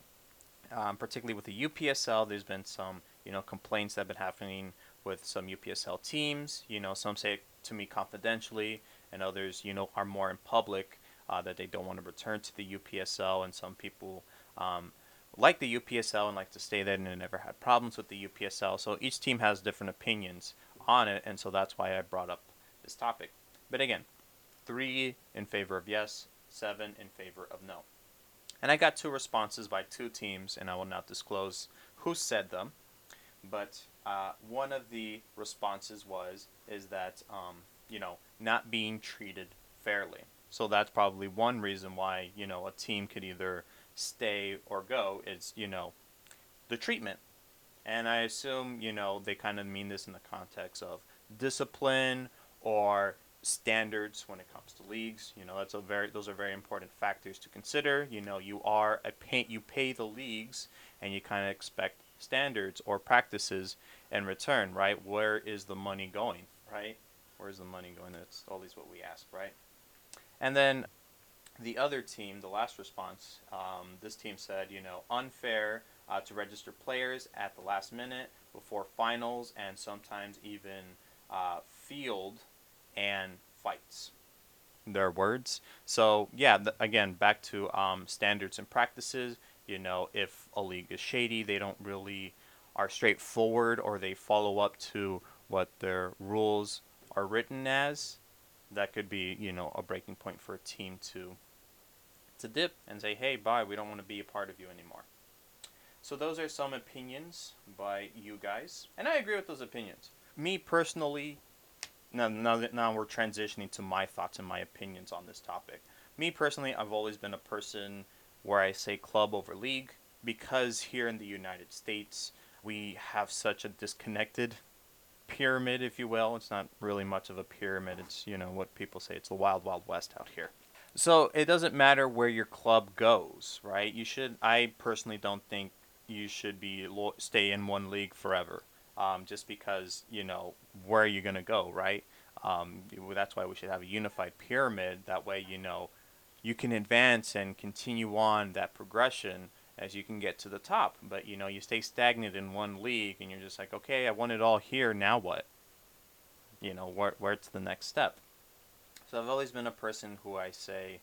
Speaker 1: um, particularly with the UPSL, there's been some, you know, complaints that have been happening with some UPSL teams. You know, some say it to me confidentially, and others, you know, are more in public uh, that they don't want to return to the UPSL, and some people um, like the UPSL and like to stay there and never had problems with the UPSL. So each team has different opinions on it, and so that's why I brought up this topic. But again, three in favor of yes, seven in favor of no. And I got two responses by two teams, and I will not disclose who said them. But uh, one of the responses was is that um, you know not being treated fairly. So that's probably one reason why, you know, a team could either stay or go is, you know, the treatment. And I assume, you know, they kind of mean this in the context of discipline or standards when it comes to leagues. You know, that's a very those are very important factors to consider. You know, you are a pay you pay the leagues and you kind of expect standards or practices in return, right? Where is the money going, right? Where's the money going? That's always what we ask, right? And then the other team, the last response, um, this team said, you know, unfair uh, to register players at the last minute before finals and sometimes even uh, field and fights. Their words. So, yeah, th- again, back to um, standards and practices. You know, if a league is shady, they don't really are straightforward or they follow up to what their rules are written as that could be you know a breaking point for a team to to dip and say hey bye we don't want to be a part of you anymore so those are some opinions by you guys and i agree with those opinions me personally now, now, now we're transitioning to my thoughts and my opinions on this topic me personally i've always been a person where i say club over league because here in the united states we have such a disconnected pyramid, if you will. It's not really much of a pyramid. It's, you know, what people say. It's the wild, wild west out here. So it doesn't matter where your club goes, right? You should, I personally don't think you should be stay in one league forever. Um, just because, you know, where are you going to go, right? Um, that's why we should have a unified pyramid. That way, you know, you can advance and continue on that progression as you can get to the top. But you know, you stay stagnant in one league, and you're just like, okay, I want it all here. Now what? You know, where where's the next step? So I've always been a person who I say,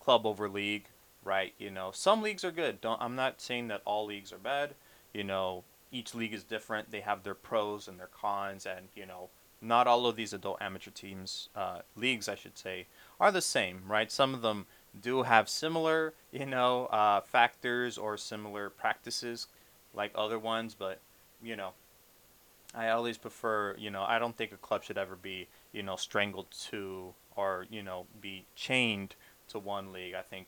Speaker 1: club over league, right? You know, some leagues are good. Don't I'm not saying that all leagues are bad. You know, each league is different. They have their pros and their cons, and you know, not all of these adult amateur teams, uh, leagues, I should say, are the same, right? Some of them do have similar, you know, uh, factors or similar practices like other ones, but you know, I always prefer, you know, I don't think a club should ever be, you know, strangled to or you know be chained to one league. I think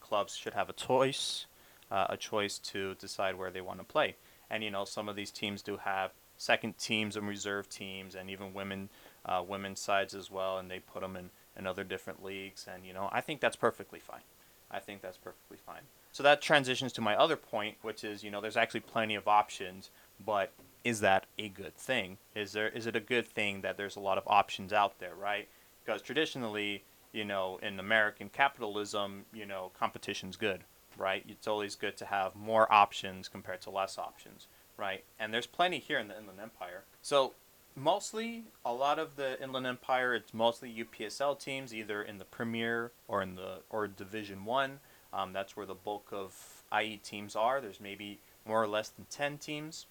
Speaker 1: clubs should have a choice, uh, a choice to decide where they want to play. And you know, some of these teams do have second teams and reserve teams, and even women uh, women's sides as well, and they put them in, in other different leagues. And, you know, I think that's perfectly fine. I think that's perfectly fine. So that transitions to my other point, which is, you know, there's actually plenty of options, but is that a good thing? Is there is it a good thing that there's a lot of options out there, right? Because traditionally, you know, in American capitalism, you know, competition's good, right? It's always good to have more options compared to less options, right? And there's plenty here in the Inland Empire. So mostly a lot of the Inland Empire, it's mostly UPSL teams, either in the Premier or in the or Division One. Um, that's where the bulk of IE teams are. There's maybe more or less than ten teams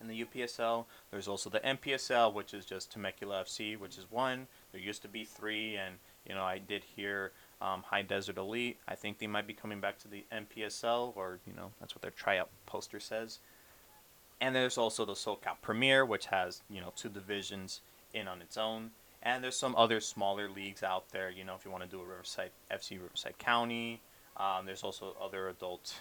Speaker 1: in the UPSL. There's also the NPSL, which is just Temecula FC, which is one. There used to be three, and you know I did hear um, High Desert Elite. I think they might be coming back to the NPSL, or you know that's what their tryout poster says. And there's also the SoCal Premier, which has you know two divisions in on its own. And there's some other smaller leagues out there. You know, if you want to do a Riverside FC Riverside County, um, there's also other adult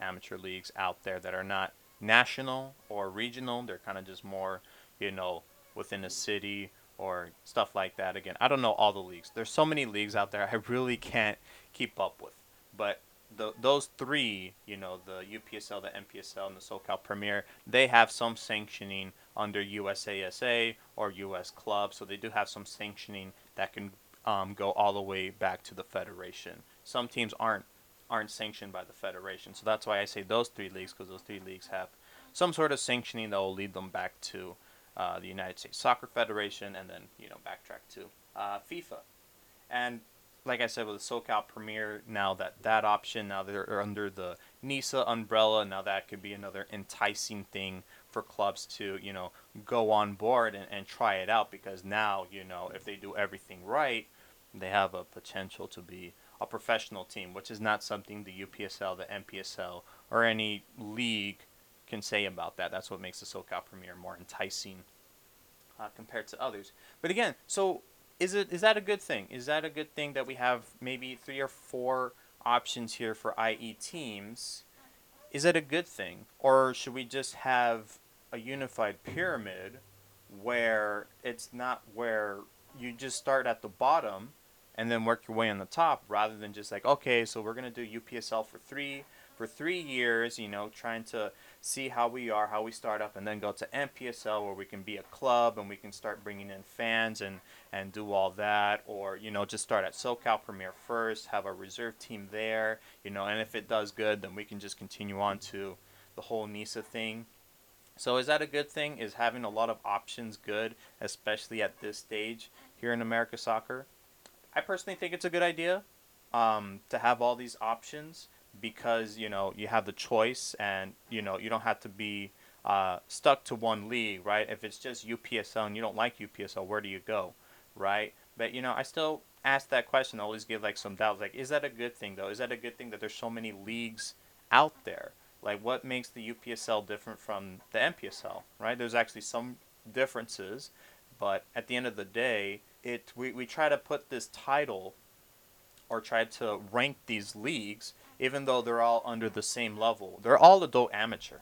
Speaker 1: amateur leagues out there that are not national or regional. They're kind of just more, you know, within a city or stuff like that. Again, I don't know all the leagues. There's so many leagues out there I really can't keep up with. But the, those three, you know, the UPSL, the NPSL, and the SoCal Premier, they have some sanctioning under USASA or US Club. So they do have some sanctioning that can um, go all the way back to the federation. Some teams aren't aren't sanctioned by the federation. So that's why I say those three leagues because those three leagues have some sort of sanctioning that will lead them back to uh, the United States Soccer Federation and then you know backtrack to uh, FIFA. And like I said with the SoCal Premier, now that that option now they're under the NISA umbrella. Now that could be another enticing thing for clubs to you know go on board and, and try it out because now you know if they do everything right, they have a potential to be a professional team, which is not something the UPSL, the NPSL, or any league can say about that. That's what makes the SoCal Premier more enticing uh, compared to others. But again, so is it is that a good thing? Is that a good thing that we have maybe three or four options here for IE teams? Is that a good thing, or should we just have a unified pyramid where it's not where you just start at the bottom and then work your way on the top rather than just like okay so we're going to do UPSL for 3 for 3 years you know trying to see how we are how we start up and then go to NPSL where we can be a club and we can start bringing in fans and and do all that or you know just start at SoCal Premier first have a reserve team there you know and if it does good then we can just continue on to the whole NISA thing so is that a good thing? Is having a lot of options good, especially at this stage here in America soccer? I personally think it's a good idea um, to have all these options because you know you have the choice and you know you don't have to be uh, stuck to one league, right? If it's just UPSL and you don't like UPSL, where do you go, right? But you know, I still ask that question. I always give like some doubts. Like, is that a good thing though? Is that a good thing that there's so many leagues out there? Like, what makes the UPSL different from the NPSL, right? There's actually some differences, but at the end of the day, it we, we try to put this title or try to rank these leagues even though they're all under the same level. They're all adult amateur.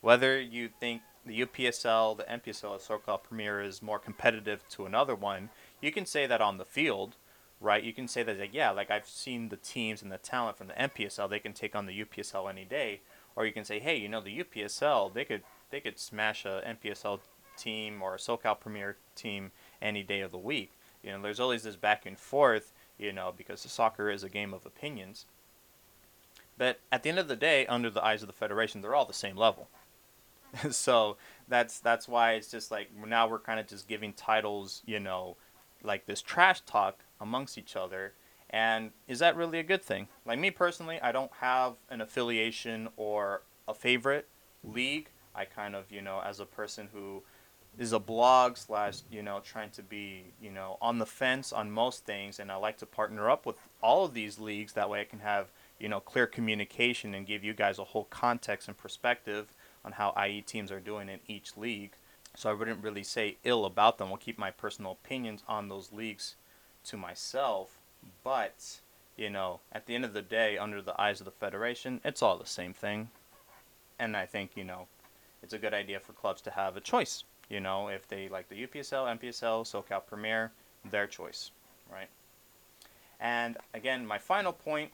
Speaker 1: Whether you think the UPSL, the NPSL, or SoCal Premier is more competitive to another one, you can say that on the field, right? You can say that, like, yeah, like I've seen the teams and the talent from the NPSL, they can take on the UPSL any day. Or you can say, hey, you know, the UPSL, they could they could smash a NPSL team or a SoCal Premier team any day of the week. You know, there's always this back and forth, you know, because soccer is a game of opinions. But at the end of the day, under the eyes of the federation, they're all the same level. <laughs> so that's that's why it's just like now we're kind of just giving titles, you know, like this trash talk amongst each other. And is that really a good thing? Like me personally, I don't have an affiliation or a favorite league. I kind of, you know, as a person who is a blog slash you know trying to be you know on the fence on most things and i like to partner up with all of these leagues that way i can have you know clear communication and give you guys a whole context and perspective on how ie teams are doing in each league. So i wouldn't really say ill about them. I'll keep my personal opinions on those leagues to myself. But you know at the end of the day under the eyes of the federation it's all the same thing. And i think you know it's a good idea for clubs to have a choice. You know, if they like the UPSL, NPSL, SoCal Premier, their choice, right? And again, my final point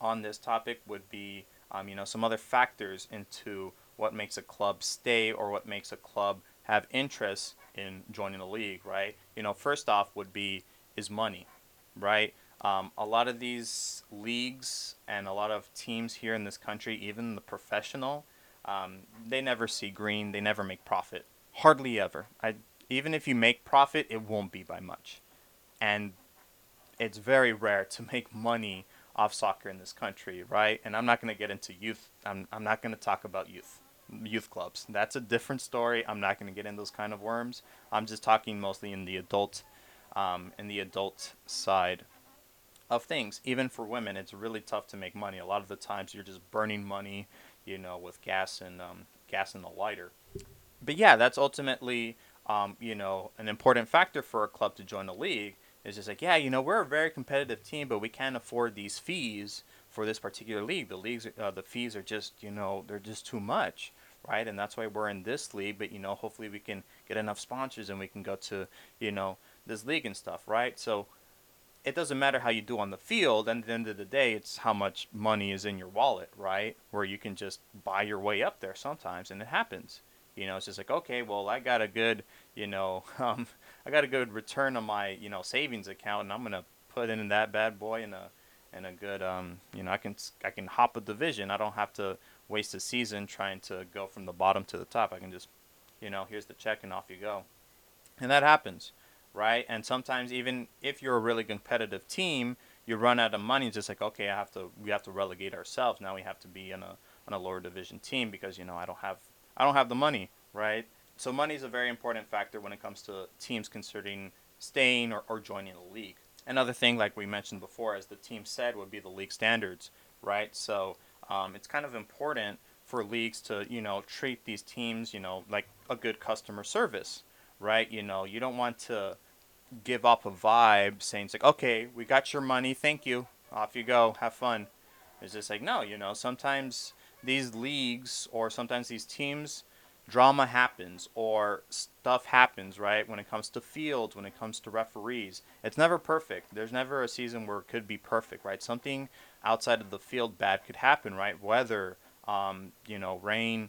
Speaker 1: on this topic would be, um, you know, some other factors into what makes a club stay or what makes a club have interest in joining a league, right? You know, first off would be is money, right? Um, a lot of these leagues and a lot of teams here in this country, even the professional, um, they never see green. They never make profit. Hardly ever. I, even if you make profit, it won't be by much. And it's very rare to <laughs> make money off soccer in this country, right? And I'm not going to get into youth. I'm, I'm not going to talk about youth, youth clubs. That's a different story. I'm not going to get in those kind of worms. I'm just talking mostly in the adult, um, in the adult side of things. Even for women, it's really tough to make money. A lot of the times, you're just burning money, you know, with gas and um, gas in the lighter. But yeah, that's ultimately, um, you know, an important factor for a club to join a league. Is just like, yeah, you know, we're a very competitive team, but we can't afford these fees for this particular league. The leagues, uh, the fees are just, you know, they're just too much, right? And that's why we're in this league. But you know, hopefully we can get enough sponsors and we can go to, you know, this league and stuff, right? So it doesn't matter how you do on the field. And at the end of the day, it's how much money is in your wallet, right? Where you can just buy your way up there sometimes, and it happens. You know, it's just like, okay, well, I got a good, you know, <laughs> um, I got a good return on my, you know, savings account, and I'm gonna put in that bad boy in a, in a good, um, you know, I can, I can hop a division. I don't have to waste a season trying to go from the bottom to the top. I can just, you know, here's the check and off you go, and that happens right? And sometimes even if you're a really competitive team, you run out of money. It's just like okay, I have to we have to relegate ourselves. Now we have to be in a on a lower division team because you know I don't have I don't have the money, right? So money is a very important factor when it comes to teams considering staying or, or joining a league. Another thing, like we mentioned before, as the team said, would be the league standards, right? So um, it's kind of important for leagues to you know treat these teams you know like a good customer service right? You know, you don't want to give up a vibe saying it's like, okay, we got your money, thank you, off you go, have fun. It's just like, no, you know, sometimes these leagues or sometimes these teams, drama happens or stuff happens, right? When it comes to fields, when it comes to referees, it's never perfect. There's never a season where it could be perfect, right? Something outside of the field bad could happen, right? Weather, um, you know, rain,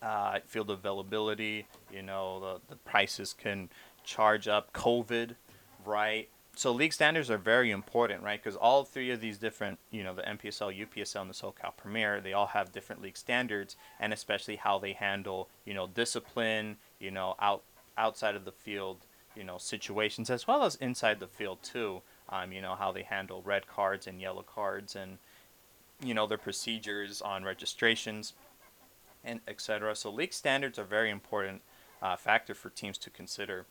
Speaker 1: uh, field availability. You know, the, the prices can charge up. COVID, right? So league standards are very important, right? Because all three of these different, you know, the NPSL, UPSL, and the SoCal Premier, they all have different league standards, and especially how they handle, you know, discipline, you know, out outside of the field, you know, situations as well as inside the field too. Um, you know how they handle red cards and yellow cards, and you know their procedures on registrations and etc. So league standards are very important uh, factor for teams to consider.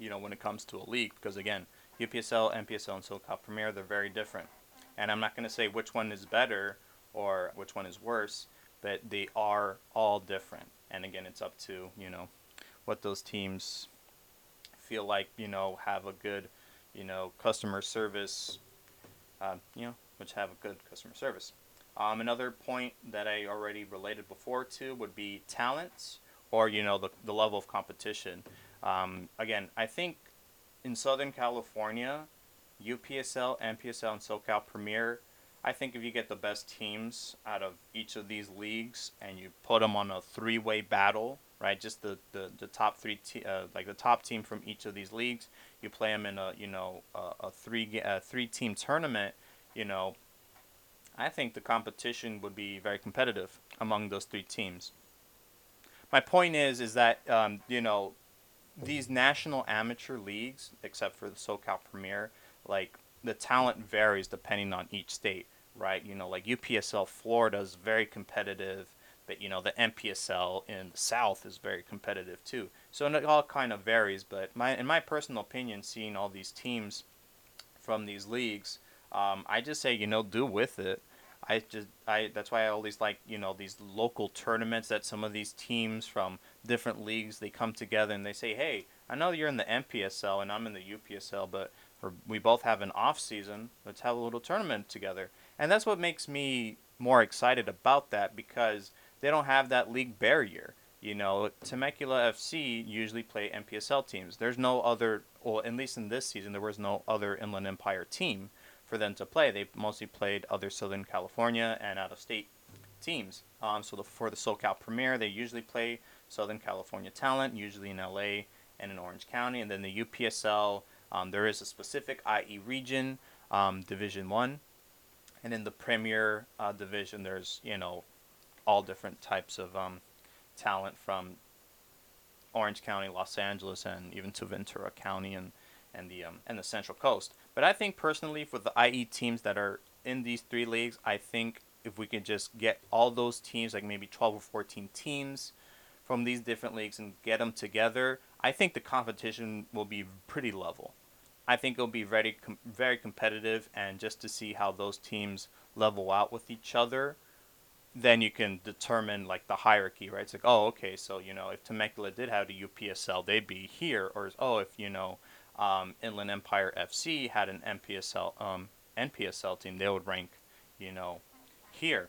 Speaker 1: You know, when it comes to a league, because again, UPSL, NPSL, and SoCal Premier they're very different, and I'm not going to say which one is better or which one is worse, but they are all different. And again, it's up to you know what those teams feel like. You know, have a good you know customer service. Uh, you know, which have a good customer service. Um, another point that I already related before to would be talents or you know the, the level of competition. Um, again, I think in Southern California, UPSL, NPSL, and SoCal Premier, I think if you get the best teams out of each of these leagues and you put them on a three-way battle, right? Just the, the, the top three, te- uh, like the top team from each of these leagues, you play them in a you know a, a three a three-team tournament. You know, I think the competition would be very competitive among those three teams. My point is, is that um, you know these national amateur leagues, except for the SoCal Premier, like the talent varies depending on each state, right? You know, like UPSL Florida is very competitive, but you know the NPSL in the South is very competitive too. So it all kind of varies. But my, in my personal opinion, seeing all these teams from these leagues, um, I just say you know do with it. I just I that's why I always like you know these local tournaments that some of these teams from different leagues they come together and they say, hey, I know you're in the NPSL and I'm in the UPSL, but we both have an off season. Let's have a little tournament together, and that's what makes me more excited about that because they don't have that league barrier. you know, Temecula FC usually play NPSL teams. There's no other, well, at least in this season, there was no other Inland Empire team for them to play. They mostly played other Southern California and out of state teams. Um, so the, for the SoCal Premier, they usually play Southern California talent, usually in LA and in Orange County. And then the UPSL, um, there is a specific IE region, um, Division One, and in the Premier uh, division, there's you know all different types of um, talent from Orange County, Los Angeles, and even to Ventura County and and the um, and the Central Coast. But I think personally, for the IE teams that are in these three leagues, I think if we could just get all those teams, like maybe 12 or 14 teams from these different leagues, and get them together, I think the competition will be pretty level. I think it'll be very com- very competitive, and just to see how those teams level out with each other then you can determine like the hierarchy, right? It's like, oh, okay, so you know, if Temecula did have a UPSL, they'd be here, or oh, if you know, um, Inland Empire FC had an NPSL um, NPSL team, they would rank, you know, here.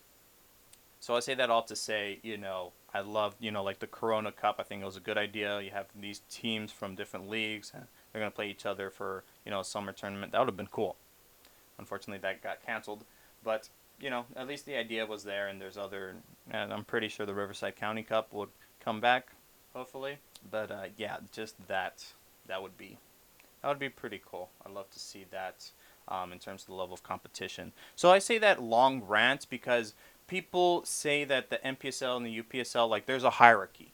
Speaker 1: So I say that all to say, you know, I love, you know, like the Corona Cup. I think it was a good idea. You have these teams from different leagues, and they're gonna play each other for, you know, a summer tournament. That would have been cool. Unfortunately, that got canceled, but you know, at least the idea was there, and there's other. And I'm pretty sure the Riverside County Cup would come back, hopefully. But uh, yeah, just that that would be that would be pretty cool. I'd love to see that um, in terms of the level of competition. So I say that long rant because people say that the NPSL and the UPSL like there's a hierarchy.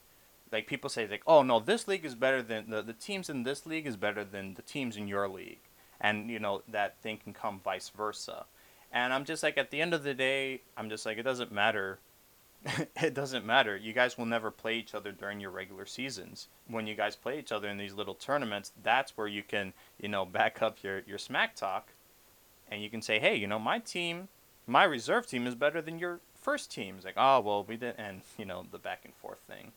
Speaker 1: Like people say like, oh no, this league is better than the the teams in this league is better than the teams in your league, and you know that thing can come vice versa. And I'm just like, at the end of the day, I'm just like, it doesn't matter. <laughs> it doesn't matter. You guys will never play each other during your regular seasons. When you guys play each other in these little tournaments, that's where you can, you know, back up your, your smack talk and you can say, hey, you know, my team, my reserve team is better than your first team. It's like, oh, well, we did, and, you know, the back and forth thing.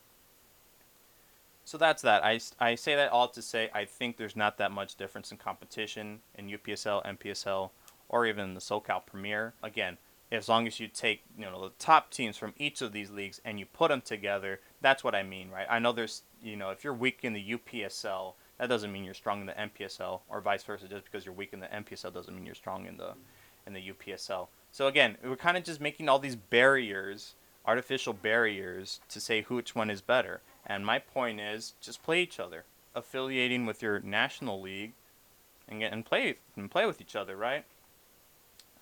Speaker 1: So that's that. I, I say that all to say I think there's not that much difference in competition in UPSL, NPSL, or even the SoCal Premier. Again, as long as you take you know the top teams from each of these leagues and you put them together, that's what I mean, right? I know there's you know if you're weak in the UPSL, that doesn't mean you're strong in the NPSL, or vice versa. Just because you're weak in the NPSL doesn't mean you're strong in the in the UPSL. So again, we're kind of just making all these barriers, artificial barriers, to say which one is better. And my point is, just play each other, affiliating with your national league, and get and play and play with each other, right?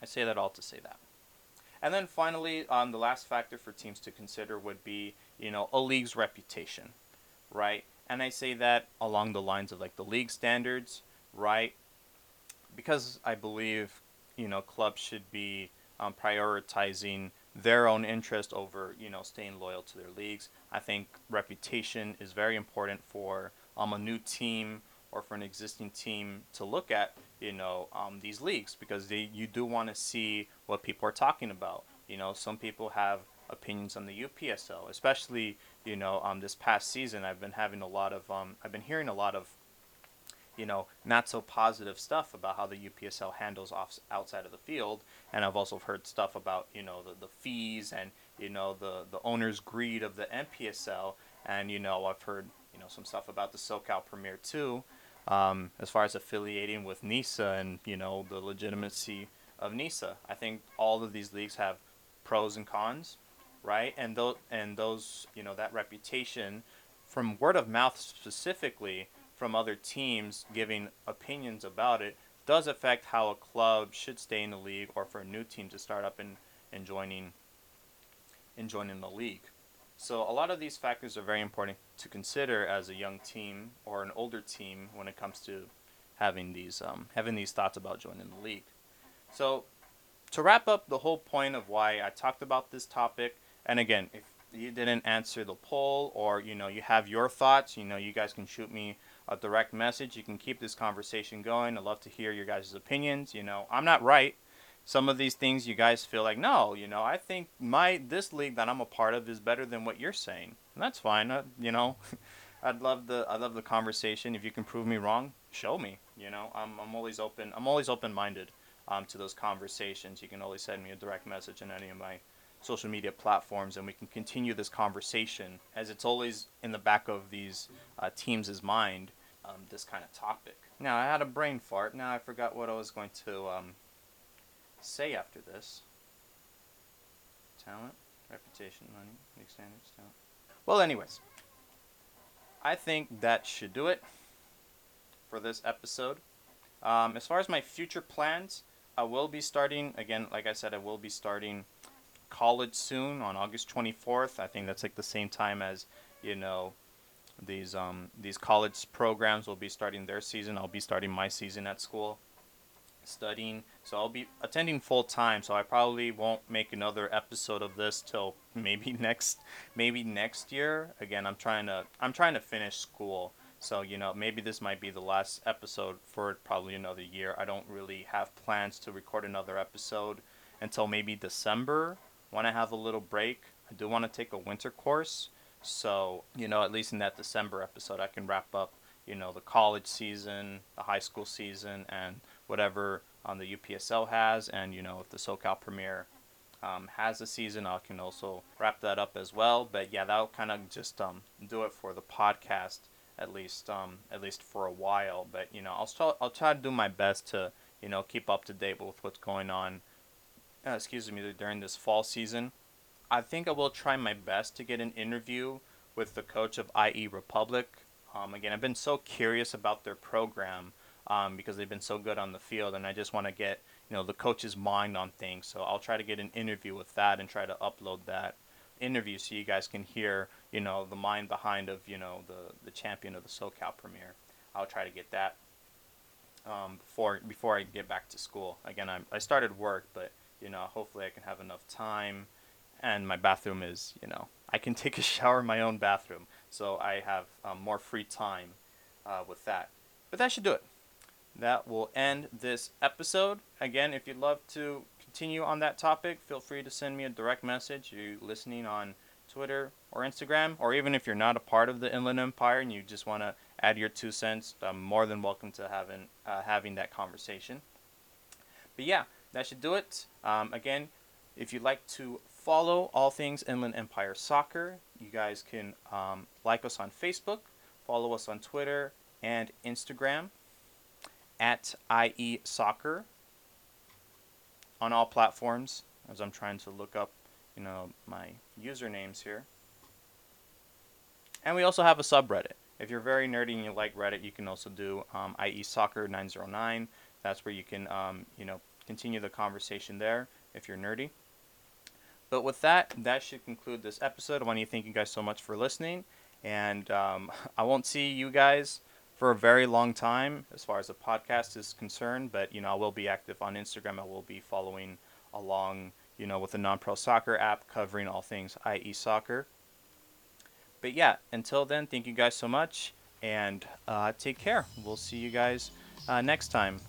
Speaker 1: I say that all to say that. And then finally, um, the last factor for teams to consider would be, you know, a league's reputation, right? And I say that along the lines of like the league standards, right? Because I believe, you know, clubs should be um, prioritizing their own interest over, you know, staying loyal to their leagues. I think reputation is very important for um, a new team or for an existing team to look at, you know, um, these leagues because they you do want to see what people are talking about. You know, some people have opinions on the UPSL, especially you know, um, this past season I've been having a lot of um, I've been hearing a lot of you know, not so positive stuff about how the UPSL handles off outside of the field, and I've also heard stuff about you know the, the fees and you know the the owner's greed of the NPSL, and you know I've heard you know some stuff about the SoCal Premier too, um, as far as affiliating with NISA and you know the legitimacy of NISA. I think all of these leagues have pros and cons, right? And those and those you know that reputation from word of mouth specifically from other teams giving opinions about it does affect how a club should stay in the league or for a new team to start up and, and joining and joining the league. So a lot of these factors are very important to consider as a young team or an older team when it comes to having these um, having these thoughts about joining the league. So to wrap up the whole point of why I talked about this topic, and again, if you didn't answer the poll or you know you have your thoughts, you know you guys can shoot me a direct message. You can keep this conversation going. I'd love to hear your guys' opinions. You know, I'm not right. Some of these things you guys feel like no you know i think my this league that i'm a part of is better than what you're saying. And that's fine. You know <laughs> i'd love the i love the conversation. If you can prove me wrong show me. You know i'm, I'm always open i'm always open minded um, to those conversations. You can always send me a direct message in any of my social media platforms and we can continue this conversation as it's always in the back of these uh, teams' mind um, this kind of topic now i had a brain fart now i forgot what i was going to um, say after this talent reputation money league standards talent well anyways i think that should do it for this episode um, as far as my future plans I will be starting again. Like I said, I will be starting college soon on August 24th. I think that's like the same time as you know these um, these college programs will be starting their season. I'll be starting my season at school, studying. So I'll be attending full time. So I probably won't make another episode of this till <laughs> maybe next maybe next year. Again, I'm trying to I'm trying to finish school. So, you know, maybe this might be the last episode for probably another year. I don't really have plans to record another episode until maybe December when I have a little break. I do want to take a winter course. So, you know, at least in that December episode, I can wrap up, you know, the college season, the high school season, and whatever um, the UPSL has. And, you know, if the SoCal Premier um, has a season, I can also wrap that up as well. But yeah, that'll kind of just um, do it for the podcast at least um, at least for a while. But you know, I'll try, I'll try to do my best to you know keep up to date with what's going on. Uh, excuse me, during this fall season. I think I will try my best to get an interview with the coach of IE Republic. Um, again, I've been so curious about their program um, because they've been so good on the field, and I just want to get you know the coach's mind on things. So I'll try to get an interview with that and try to upload that interview so you guys can hear, you know, the mind behind of, you know, the, the champion of the SoCal Premier. I'll try to get that um, before before I get back to school. Again, I'm, I started work, but, you know, hopefully I can have enough time. And my bathroom is, you know, I can take a <laughs> shower in my own bathroom. So I have um, more free time uh, with that. But that should do it. That will end this episode. Again, if you'd love to continue on that topic, feel free to send me a direct message. You listening on Twitter or Instagram, or even if you're not a part of the Inland Empire and you just want to add your two cents, I'm more than welcome to having uh, having that conversation. But yeah, that should do it. Um, again, if you'd like to follow all things Inland Empire Soccer, you guys can um, like us on Facebook, follow us on Twitter and Instagram at IE Soccer on all platforms as I'm trying to look up, you know, my usernames here. And we also have a subreddit. If you're very nerdy and you like Reddit, you can also do um, IE Soccer 909. That's where you can, um, you know, continue the conversation there if you're nerdy. But with that, that should conclude this episode. I want to thank you guys so much for listening. And um, <laughs> I won't see you guys for a very long time as far as the podcast is concerned. But you know, I will be active on Instagram. I will be following along, you know, with the non-pro soccer app covering all things IE soccer. But yeah, until then, thank you guys so much, and uh, take care. We'll see you guys uh, next time.